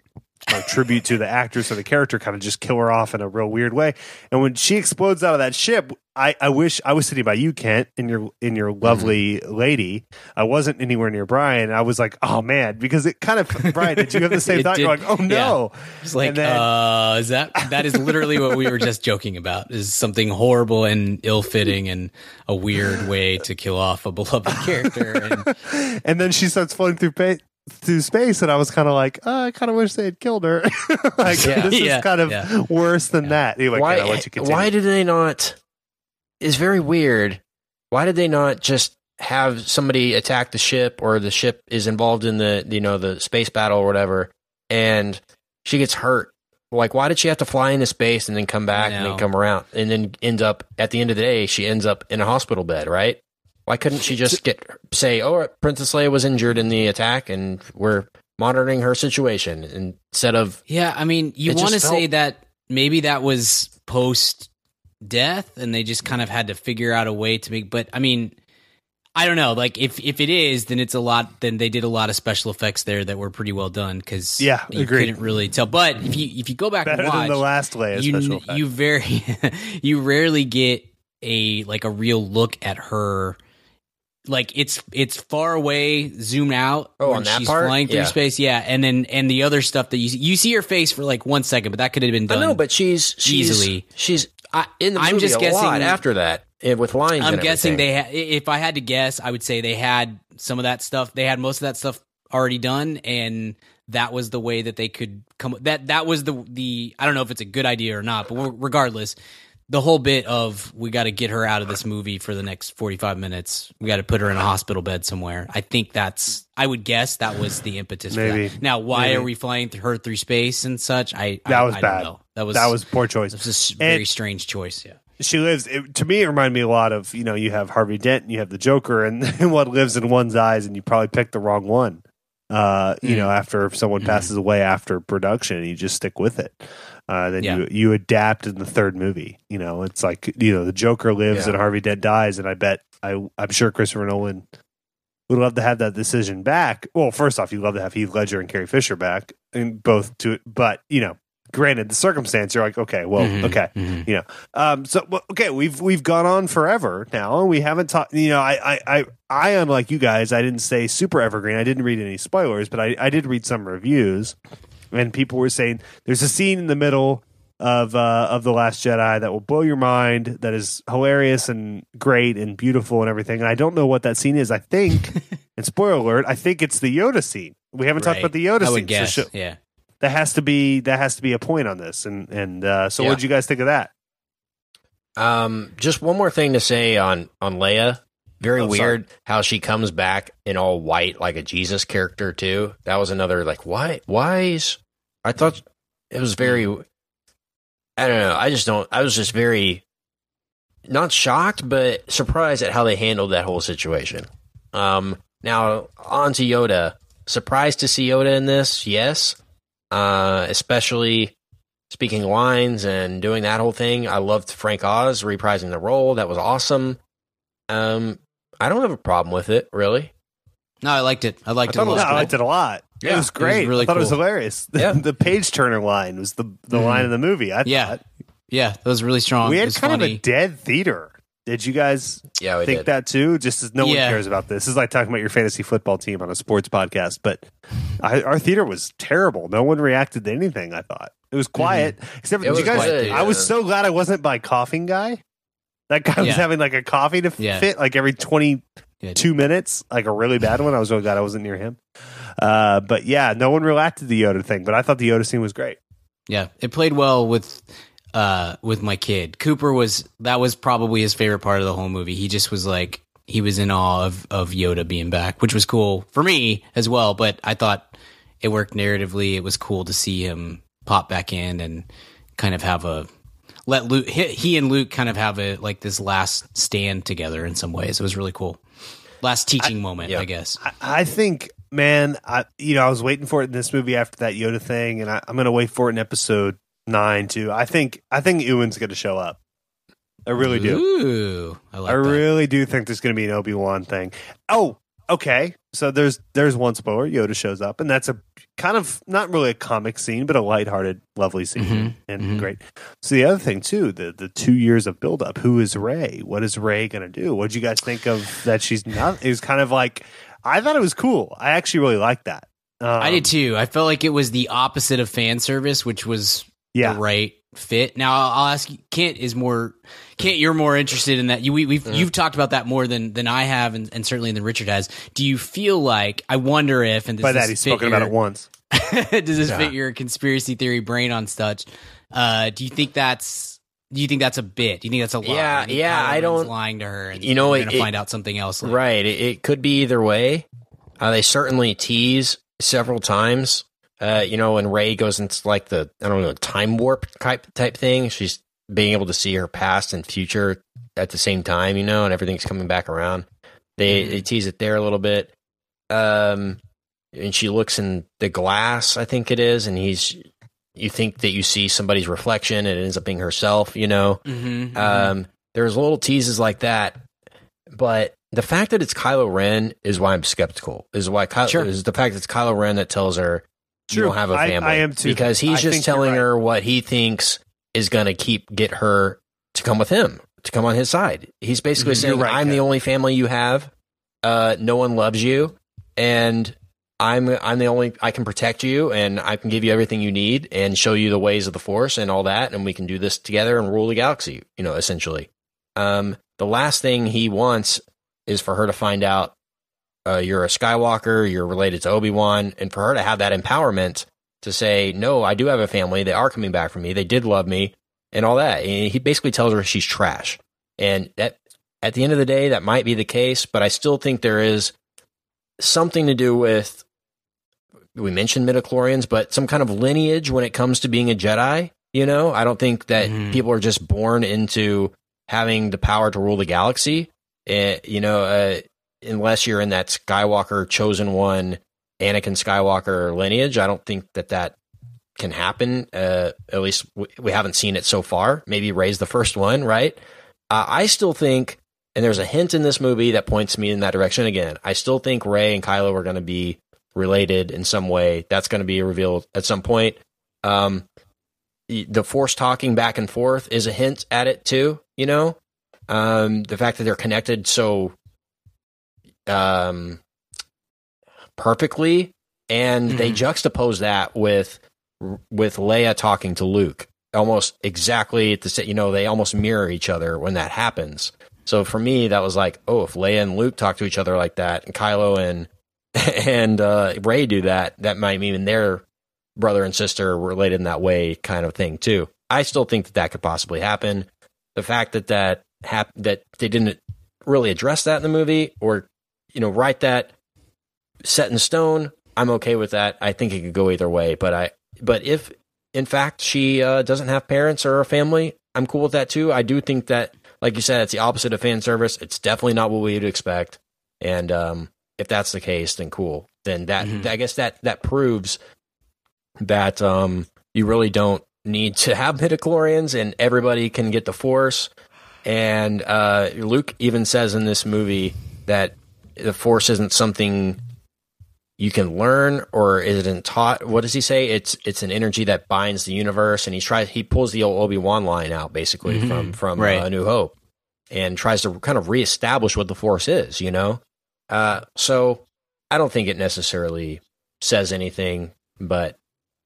like, tribute to the actress or the character, kind of just kill her off in a real weird way? And when she explodes out of that ship, I, I wish I was sitting by you, Kent, in your in your lovely lady. I wasn't anywhere near Brian. I was like, oh man, because it kind of Brian. Did you have the [LAUGHS] same It thought? You're like, oh no. It's like, And then- uh, is that that is literally what we were just joking about? Is something horrible and ill-fitting and a weird way to kill off a beloved character? [LAUGHS] And and then she starts floating through pa- through space, and I was kind of like, oh, I kind of wish they had killed her. [LAUGHS] like Yeah. this Yeah. is kind of Yeah. worse than that. Anyway, why? Ken, I'll let you continue. why did they not? It's very weird. Why did they not just have somebody attack the ship, or the ship is involved in the you know the space battle or whatever, and she gets hurt? Like, why did she have to fly into space and then come back and then come around and then end up at the end of the day she ends up in a hospital bed, right? Why couldn't she just get say, "Oh, Princess Leia was injured in the attack, and we're monitoring her situation," instead of yeah, I mean, you want to say that maybe that was post death, and they just kind of had to figure out a way to make. But I mean, I don't know. Like, if if it is, then it's a lot. Then they did a lot of special effects there that were pretty well done because Yeah, you agreed. couldn't really tell. But if you if you go back better and watch, than the last layer, you special effect? you very [LAUGHS] you rarely get a like a real look at her like it's it's far away zoomed out Oh, when on that she's part? flying through Yeah. space yeah and then and the other stuff that you see you see her face for like one second but that could have been I done know, but she's she's easily. she's uh, in the movie I'm just a guessing- lot after that eh, with lines. i'm guessing everything. they ha- if i had to guess i would say they had some of that stuff they had most of that stuff already done and that was the way that they could come that that was the the i don't know if it's a good idea or not but regardless the whole bit of we got to get her out of this movie for the next 45 minutes we got to put her in a hospital bed somewhere i think that's i would guess that was the impetus Maybe. for that now why Maybe. are we flying her through space and such i That I, was I bad. don't know. that was that was poor choice. that was a s- And- very strange choice yeah she lives it, to me it reminded me a lot of you know you have harvey dent and you have the joker and, [LAUGHS] and what lives in one's eyes and you probably picked the wrong one uh you Mm. know after someone Mm. passes away after production you just stick with it uh then Yeah. you you adapt in the third movie you know it's like you know the joker lives Yeah. and harvey dent dies and i bet i i'm sure christopher nolan would love to have that decision back well first off you'd love to have heath ledger and carrie fisher back and both to but you know granted the circumstance you're like okay well Mhm. okay Mhm. You know, um. So well, okay, we've we've gone on forever now, and we haven't talked. You know, I I I, I unlike you guys, I didn't say super evergreen. I didn't read any spoilers, but I I did read some reviews, and people were saying there's a scene in the middle of uh of the Last Jedi that will blow your mind. That is hilarious and great and beautiful and everything. And I don't know what that scene is. I think, [LAUGHS] and spoiler alert, I think it's the Yoda scene. We haven't talked about the Yoda i scene. guess So sh- yeah that has to be that has to be a point on this. And and uh, so, Yeah. what did you guys think of that? Um, just one more thing to say on on Leia. Very Oh, sorry. weird how she comes back in all white like a Jesus character too. That was another like why why is I thought it was very I don't know. I just don't I was just very not shocked but surprised at how they handled that whole situation. Um now on to Yoda. Surprised to see Yoda in this, yes. Uh especially speaking lines and doing that whole thing. I loved Frank Oz reprising the role. That was awesome. Um, I don't have a problem with it, really. no i liked it i liked I it a it was No, lot I liked it a lot. It Yeah, was it was great. really I thought it was hilarious. The, [LAUGHS] Yeah. the page turner line was the the Mhm. line of the movie. I Yeah. thought yeah that was really strong we had was kind of a dead theater. Did you guys Yeah, think did. that too? Just as no one cares about this. This is like talking about your fantasy football team on a sports podcast. But I, our theater was terrible. No one reacted to anything. I thought it was quiet. Except for It did you guys. quiet, I was so glad I wasn't by coughing guy. That guy was having like a coffee to Yeah. fit like every twenty Good. minutes, like a really bad one. I was really glad I wasn't near him. Uh, but yeah, no one reacted to the Yoda thing, but I thought the Yoda scene was great. Yeah, it played well with uh with my kid. Cooper was that was probably his favorite part of the whole movie. He just was like he was in awe of of Yoda being back, which was cool for me as well, but I thought it worked narratively. It was cool to see him pop back in and kind of have a let Luke he, he and Luke kind of have a like this last stand together in some ways. It was really cool. Last teaching moment, yeah. I guess. I, I think, man, I you know I was waiting for it in this movie after that Yoda thing, and I, I'm going to wait for it in episode nine too. I think I think Ewan's going to show up. I really do. Ooh, I like I really do think there's going to be an Obi Wan thing. Oh, okay. So there's there's one spoiler. Yoda shows up, and that's a kind of not really a comic scene, but a lighthearted, lovely scene, Mhm, and mhm. great. So the other thing too, the the two years of build up. Who is Rey? What is Rey going to do? What do you guys think of that? She's not. It was kind of like I thought it was cool. I actually really liked that. Um, I did too. I felt like it was the opposite of fan service, which was Yeah. the right fit. Now I'll I'll ask you, Kent is more Kent, you're more interested in that. You we, we've you've talked about that more than than I have, and, and certainly than Richard has. Do you feel like I wonder if and does By that he's fit spoken about it once. [LAUGHS] does this Yeah. fit your conspiracy theory brain on such? Uh, do you think that's do you think that's a bit? Do you think that's a lie? Yeah, yeah, Kylo I Ren's don't- lying to her, and You know, we're gonna find out something else. later. Right. It, it could be either way. Uh, they certainly tease several times. Uh, you know, when Rey goes into like the I don't know time warp type type thing, she's being able to see her past and future at the same time. You know, and everything's coming back around. They, they tease it there a little bit. Um, and she looks in the glass, I think it is, and he's. You think that you see somebody's reflection, and it ends up being herself. You know, Mm-hmm, um, there's little teases like that, but the fact that it's Kylo Ren is why I'm skeptical. Is why Kylo Sure. is the fact that it's Kylo Ren that tells her you don't have a I- family. I am too. because he's I just telling right. her what he thinks is going to keep get her to come with him, to come on his side. He's basically Mhm. Saying, right, "I'm the only family you have. Uh, no one loves you, and." I'm I'm the only I can protect you and I can give you everything you need and show you the ways of the force and all that and we can do this together and rule the galaxy, you know, essentially. Um, the last thing he wants is for her to find out uh, you're a Skywalker, you're related to Obi Wan, and for her to have that empowerment to say, "No, I do have a family. They are coming back for me. They did love me, and all that." And he basically tells her she's trash, and that at the end of the day, that might be the case, but I still think there is something to do with. We mentioned midichlorians, but some kind of lineage when it comes to being a Jedi. You know, I don't think that Mhm. people are just born into having the power to rule the galaxy. Eh, you know, uh, unless you're in that Skywalker chosen one, Anakin Skywalker lineage, I don't think that that can happen. Uh, at least we, we haven't seen it so far. Maybe Rey's the first one, right? Uh, I still think, and there's a hint in this movie that points me in that direction again. I still think Rey and Kylo are going to be related in some way. That's going to be revealed at some point. Um, the Force talking back and forth is a hint at it too. You know, um, the fact that they're connected so um, perfectly, and they Mhm. juxtapose that with with Leia talking to Luke almost exactly at the same. You know, they almost mirror each other when that happens. So for me, that was like, oh, if Leia and Luke talk to each other like that, and Kylo and [LAUGHS] and uh, Rey do that, that might mean they're brother and sister related in that way, kind of thing too. I still think that that could possibly happen. The fact that that hap- that they didn't really address that in the movie, or you know, write that set in stone, I'm okay with that. I think it could go either way. But I, but if in fact she uh, doesn't have parents or a family, I'm cool with that too. I do think that, like you said, it's the opposite of fan service. It's definitely not what we would expect. And um, if that's the case, then cool. Then that Mhm. I guess that that proves that um, you really don't need to have midichlorians, and everybody can get the Force. And uh, Luke even says in this movie that the Force isn't something you can learn or isn't taught. What does he say? It's it's an energy that binds the universe, and he tries he pulls the old Obi Wan line out basically Mhm. from from Right. uh, A New Hope, and tries to kind of reestablish what the Force is. You know, uh, so I don't think it necessarily says anything, but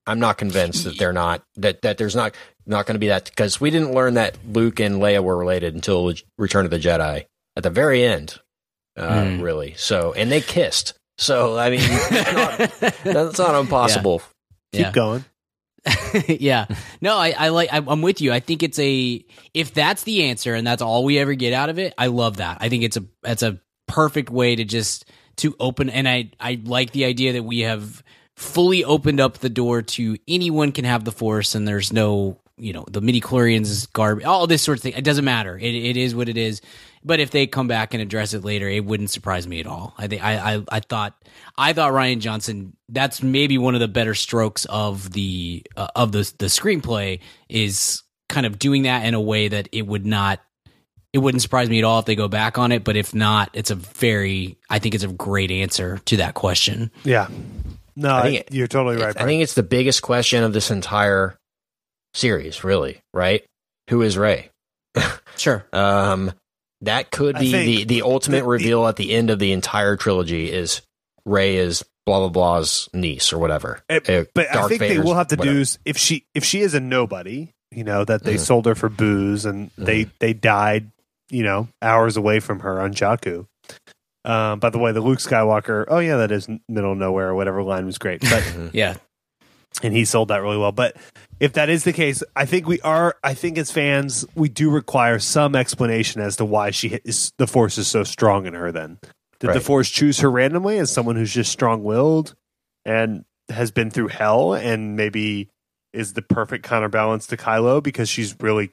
I'm not convinced that they're not that that there's not not going to be that because we didn't learn that Luke and Leia were related until Return of the Jedi at the very end uh, Mm. really. So, and they kissed. So, I mean, that's not, [LAUGHS] that's not impossible. Keep Yeah. going. [LAUGHS] yeah. No, I, I like. I, I'm with you. I think it's a. If that's the answer and that's all we ever get out of it, I love that. I think it's a. That's a perfect way to just to open. And I I like the idea that we have fully opened up the door to anyone can have the force, and there's no you know the midichlorians garbage. All this sort of thing. It doesn't matter. It it is what it is. But if they come back and address it later, it wouldn't surprise me at all. I think I I thought I thought Rian Johnson. That's maybe one of the better strokes of the uh, of the the screenplay is kind of doing that in a way that it would not. It wouldn't surprise me at all if they go back on it. But if not, it's a very. I think it's a great answer to that question. Yeah. No, I I think it- you're totally right. I think it's the biggest question of this entire series, really, right? Who is Rey? [LAUGHS] Sure. Um, that could be the, the ultimate the- the- reveal at the end of the entire trilogy is Rey is blah blah blah's niece or whatever. It- Uh, but I Darth think they will have to whatever. do is if she if she is a nobody, you know, that they Mhm. sold her for booze and they Mm-hmm. they died, you know, hours away from her on Jakku. Um, by the way, the Luke Skywalker, oh yeah, that is middle of nowhere or whatever line was great, but [LAUGHS] Yeah. and he sold that really well. But if that is the case, I think we are. I think as fans, we do require some explanation as to why she is the Force is so strong in her. Then did the Force choose her randomly as someone who's just strong willed and has been through hell and maybe is the perfect counterbalance to Kylo because she's really,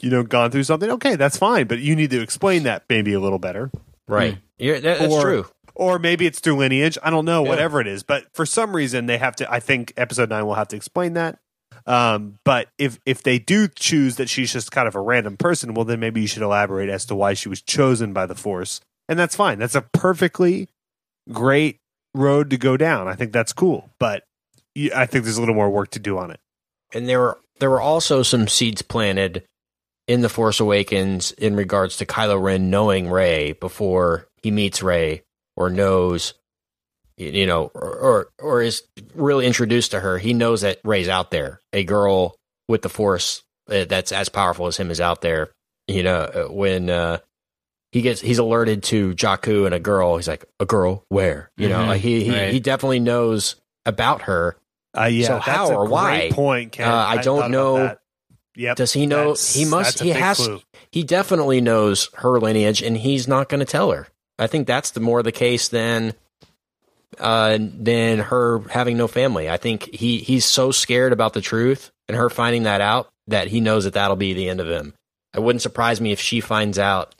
you know, gone through something? Okay, that's fine, but you need to explain that maybe a little better. Right. You're, that, that's Or- true. Or maybe it's through lineage. I don't know, Yeah. whatever it is. But for some reason, they have to. I think episode nine will have to explain that. Um, but if if they do choose that she's just kind of a random person, well, then maybe you should elaborate as to why she was chosen by the Force, and that's fine. That's a perfectly great road to go down. I think that's cool. But I think there's a little more work to do on it. And there were there were also some seeds planted in the Force Awakens in regards to Kylo Ren knowing Rey before he meets Rey or knows you know or, or or is really introduced to her. He knows that Rey's out there. A girl with the Force uh, that's as powerful as him is out there. You know, uh, when uh he gets he's alerted to Jakku and a girl, he's like, "A girl where?" You know, Mhm. like he he, Right. he definitely knows about her. Uh, yeah, So that's how a or great why? Point. Uh, I hadn't don't know. Yep. Does he know? He must. He has. clue. He definitely knows her lineage, and he's not going to tell her. I think that's the more the case than uh, than her having no family. I think he he's so scared about the truth and her finding that out that he knows that that'll be the end of him. It wouldn't surprise me if she finds out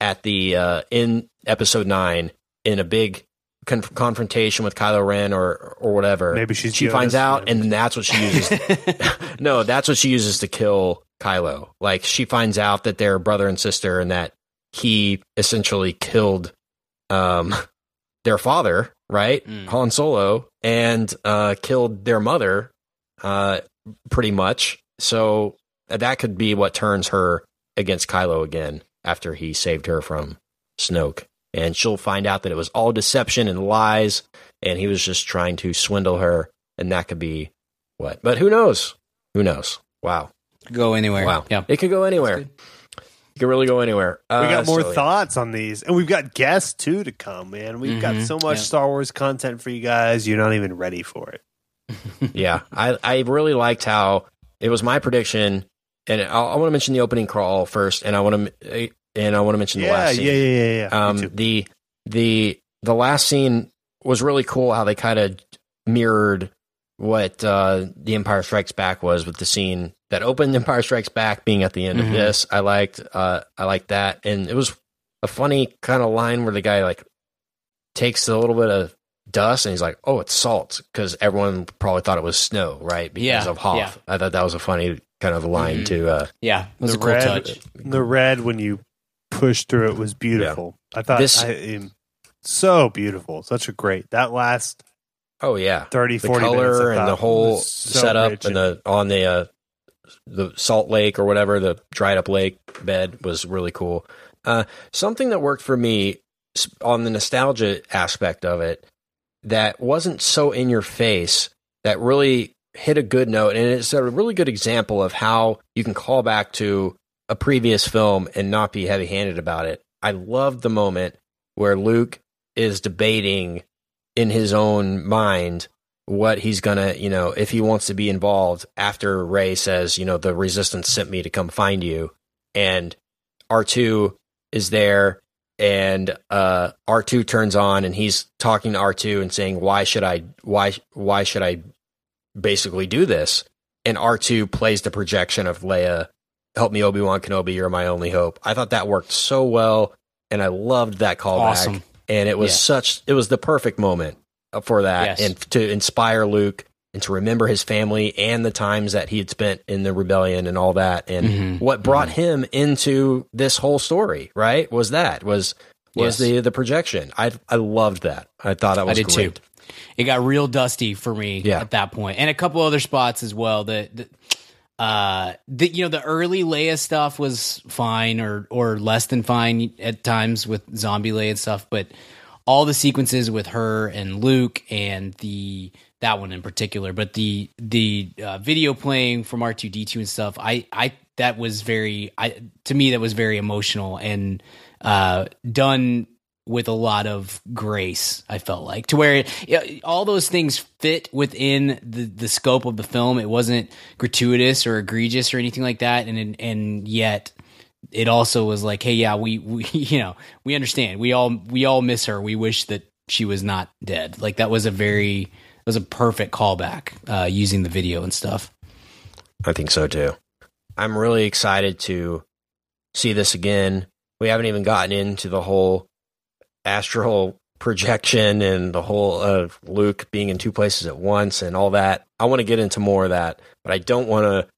at the uh, in episode nine in a big con- confrontation with Kylo Ren or or whatever. Maybe she's she Yoda's finds out, friend. and that's what she uses [LAUGHS] [LAUGHS] no, that's what she uses to kill Kylo. Like she finds out that they're brother and sister and that he essentially killed um [LAUGHS] their father, right? Mm. Han Solo and uh killed their mother uh pretty much. So that could be what turns her against Kylo again after he saved her from Snoke. And she'll find out that it was all deception and lies and he was just trying to swindle her and that could be what. But who knows? Who knows? Wow. Go anywhere. Wow. Yeah. It could go anywhere. That's It could really go anywhere. We Uh, got more so, yeah. thoughts on these, and we've got guests too to come. Man, we've got Mhm. so much Yeah. Star Wars content for you guys. You're not even ready for it. [LAUGHS] yeah, I, I really liked how it was my prediction, and I, I want to mention the opening crawl first, and I want to and I want to mention the last yeah, scene. yeah, yeah, yeah. Me Um, the the the last scene was really cool. How they kind of mirrored what uh, the Empire Strikes Back was with the scene that opened Empire Strikes Back being at the end Mhm. of this. I liked uh, I liked that, and it was a funny kind of line where the guy like takes a little bit of dust and he's like, "Oh, it's salt," because everyone probably thought it was snow, right? Because Yeah, of Hoth. yeah. I thought that was a funny kind of line Mhm. to. Uh, Yeah. It was the a cool red, touch. the red when you pushed through it was beautiful. I thought This- I, um, so beautiful, such a great that last oh yeah, 30, the 40 minutes. Color and the whole so setup and the on the uh, the salt lake or whatever the dried up lake bed was really cool. Uh, something that worked for me on the nostalgia aspect of it that wasn't so in your face that really hit a good note and it's a really good example of how you can call back to a previous film and not be heavy handed about it. I loved the moment where Luke is debating in his own mind what he's gonna, you know, if he wants to be involved after Rey says, you know, the resistance sent me to come find you. And R2 is there and uh, R2 turns on and he's talking to R2 and saying, why should I, why, why should I basically do this? And R2 plays the projection of Leia, help me, Obi-Wan Kenobi, you're my only hope. I thought that worked so well. And I loved that callback. Awesome. And it was Yeah. such, it was the perfect moment for that Yes. and to inspire Luke and to remember his family and the times that he had spent in the rebellion and all that. And Mhm. what brought him into this whole story, right? Was that was was Yes. the the projection. I I loved that. I thought that was I did great. too. It got real dusty for me Yeah. at that point, and a couple other spots as well. That, that uh, the you know the early Leia stuff was fine or or less than fine at times with zombie Leia and stuff, but all the sequences with her and Luke and the that one in particular, but the the uh, video playing from R two D two and stuff, I I that was very I to me that was very emotional and uh, done with a lot of grace. I felt like to where it, all those things fit within the the scope of the film. It wasn't gratuitous or egregious or anything like that, and and yet it also was like, hey, yeah, we, we [LAUGHS] you know we understand. We all we all miss her. We wish that she was not dead. Like that was a very it was a perfect callback uh, using the video and stuff. I think so too. I'm really excited to see this again. We haven't even gotten into the whole astral projection and the whole of Luke being in two places at once and all that. I want to get into more of that, but I don't want to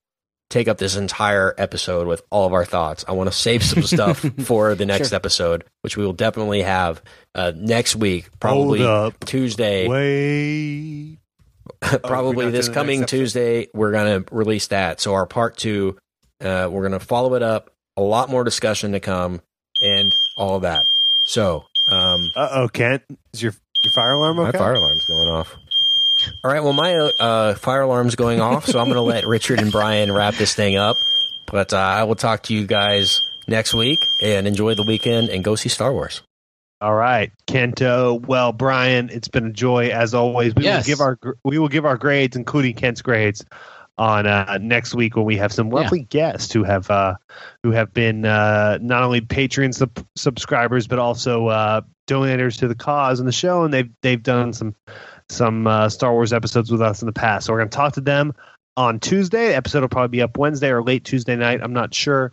take up this entire episode with all of our thoughts. I want to save some [LAUGHS] stuff for the next Sure. episode, which we will definitely have uh, next week, probably up. Tuesday. Wait. [LAUGHS] probably we're this coming. Tuesday, we're going to release that. So our part two, uh, we're going to follow it up. A lot more discussion to come, and all of that. So, um, Uh oh, Kent. Is your your fire alarm okay? my fire alarm's going off. All right. Well, my uh, fire alarm's going off, so I'm going to let Richard and Brian wrap this thing up. But uh, I will talk to you guys next week, and enjoy the weekend, and go see Star Wars. All right, Kento. Well, Brian, it's been a joy as always. We Yes. will give our we will give our grades, including Kent's grades, on uh, next week when we have some lovely guests who have uh, who have been uh, not only Patreon sub- subscribers but also uh, donators to the cause and the show, and they've they've done some some uh, Star Wars episodes with us in the past. So we're going to talk to them on Tuesday. The episode will probably be up Wednesday or late Tuesday night. I'm not sure.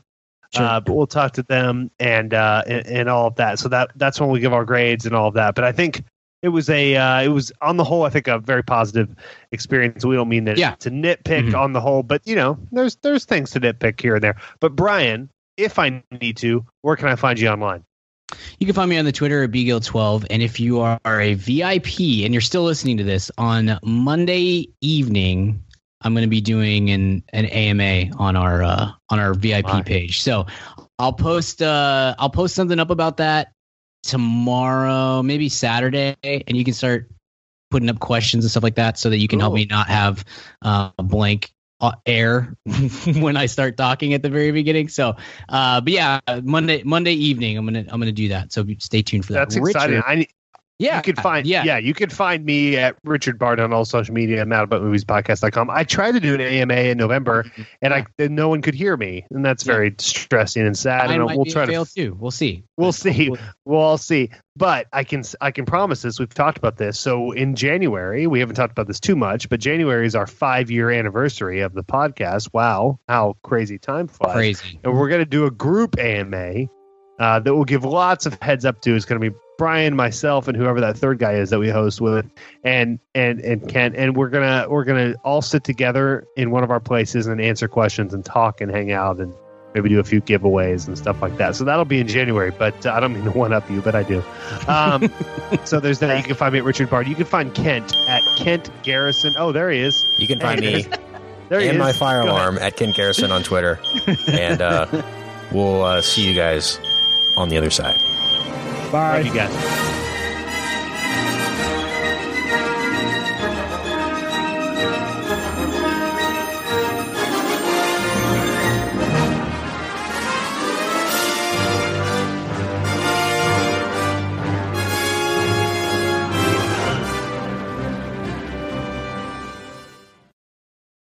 Sure. Uh, but we'll talk to them and, uh, and and all of that. So that that's when we give our grades and all of that. But I think it was a uh, it was on the whole I think a very positive experience. We don't mean that Yeah. to nitpick Mhm. on the whole, but you know there's there's things to nitpick here and there. But Brian, if I need to, where can I find you online? You can find me on the Twitter at bgill12. And if you are a VIP and you're still listening to this on Monday evening, I'm going to be doing an, an AMA on our uh, on our VIP My. page. So I'll post uh, I'll post something up about that tomorrow, maybe Saturday, and you can start putting up questions and stuff like that, so that you can help me not have uh, blank uh, air [LAUGHS] when I start talking at the very beginning. So, uh, but yeah, Monday Monday evening, I'm gonna I'm gonna do that. So stay tuned for that. That's exciting. Richard- I yeah, you can find yeah, yeah. you can find me at Richard Bard on all social media, mad about movies podcast.com. I tried to do an AMA in November mm-hmm. and I and no one could hear me, and that's Yeah. very stressing and sad. And might we'll try to fail too. We'll see. We'll see. hopefully- We'll all see. But I can I can promise this. We've talked about this. So in January, we haven't talked about this too much, but January is our five year anniversary of the podcast. Wow, how crazy time flies! Crazy. And we're gonna do a group AMA uh, that will give lots of heads up to. It's gonna be Brian, myself, and whoever that third guy is that we host with, and and and Kent, and we're gonna we're gonna all sit together in one of our places and answer questions and talk and hang out and maybe do a few giveaways and stuff like that. So that'll be in January, but uh, I don't mean to one up you, but I do. Um, [LAUGHS] so there's that. You can find me at Richard Bard. You can find Kent at Kent Garrison. Oh, there he is. You can find Hey, me There he and is. my fire alarm at Kent Garrison on Twitter. and uh, [LAUGHS] we'll uh, see you guys on the other side. Bye. Thank you guys.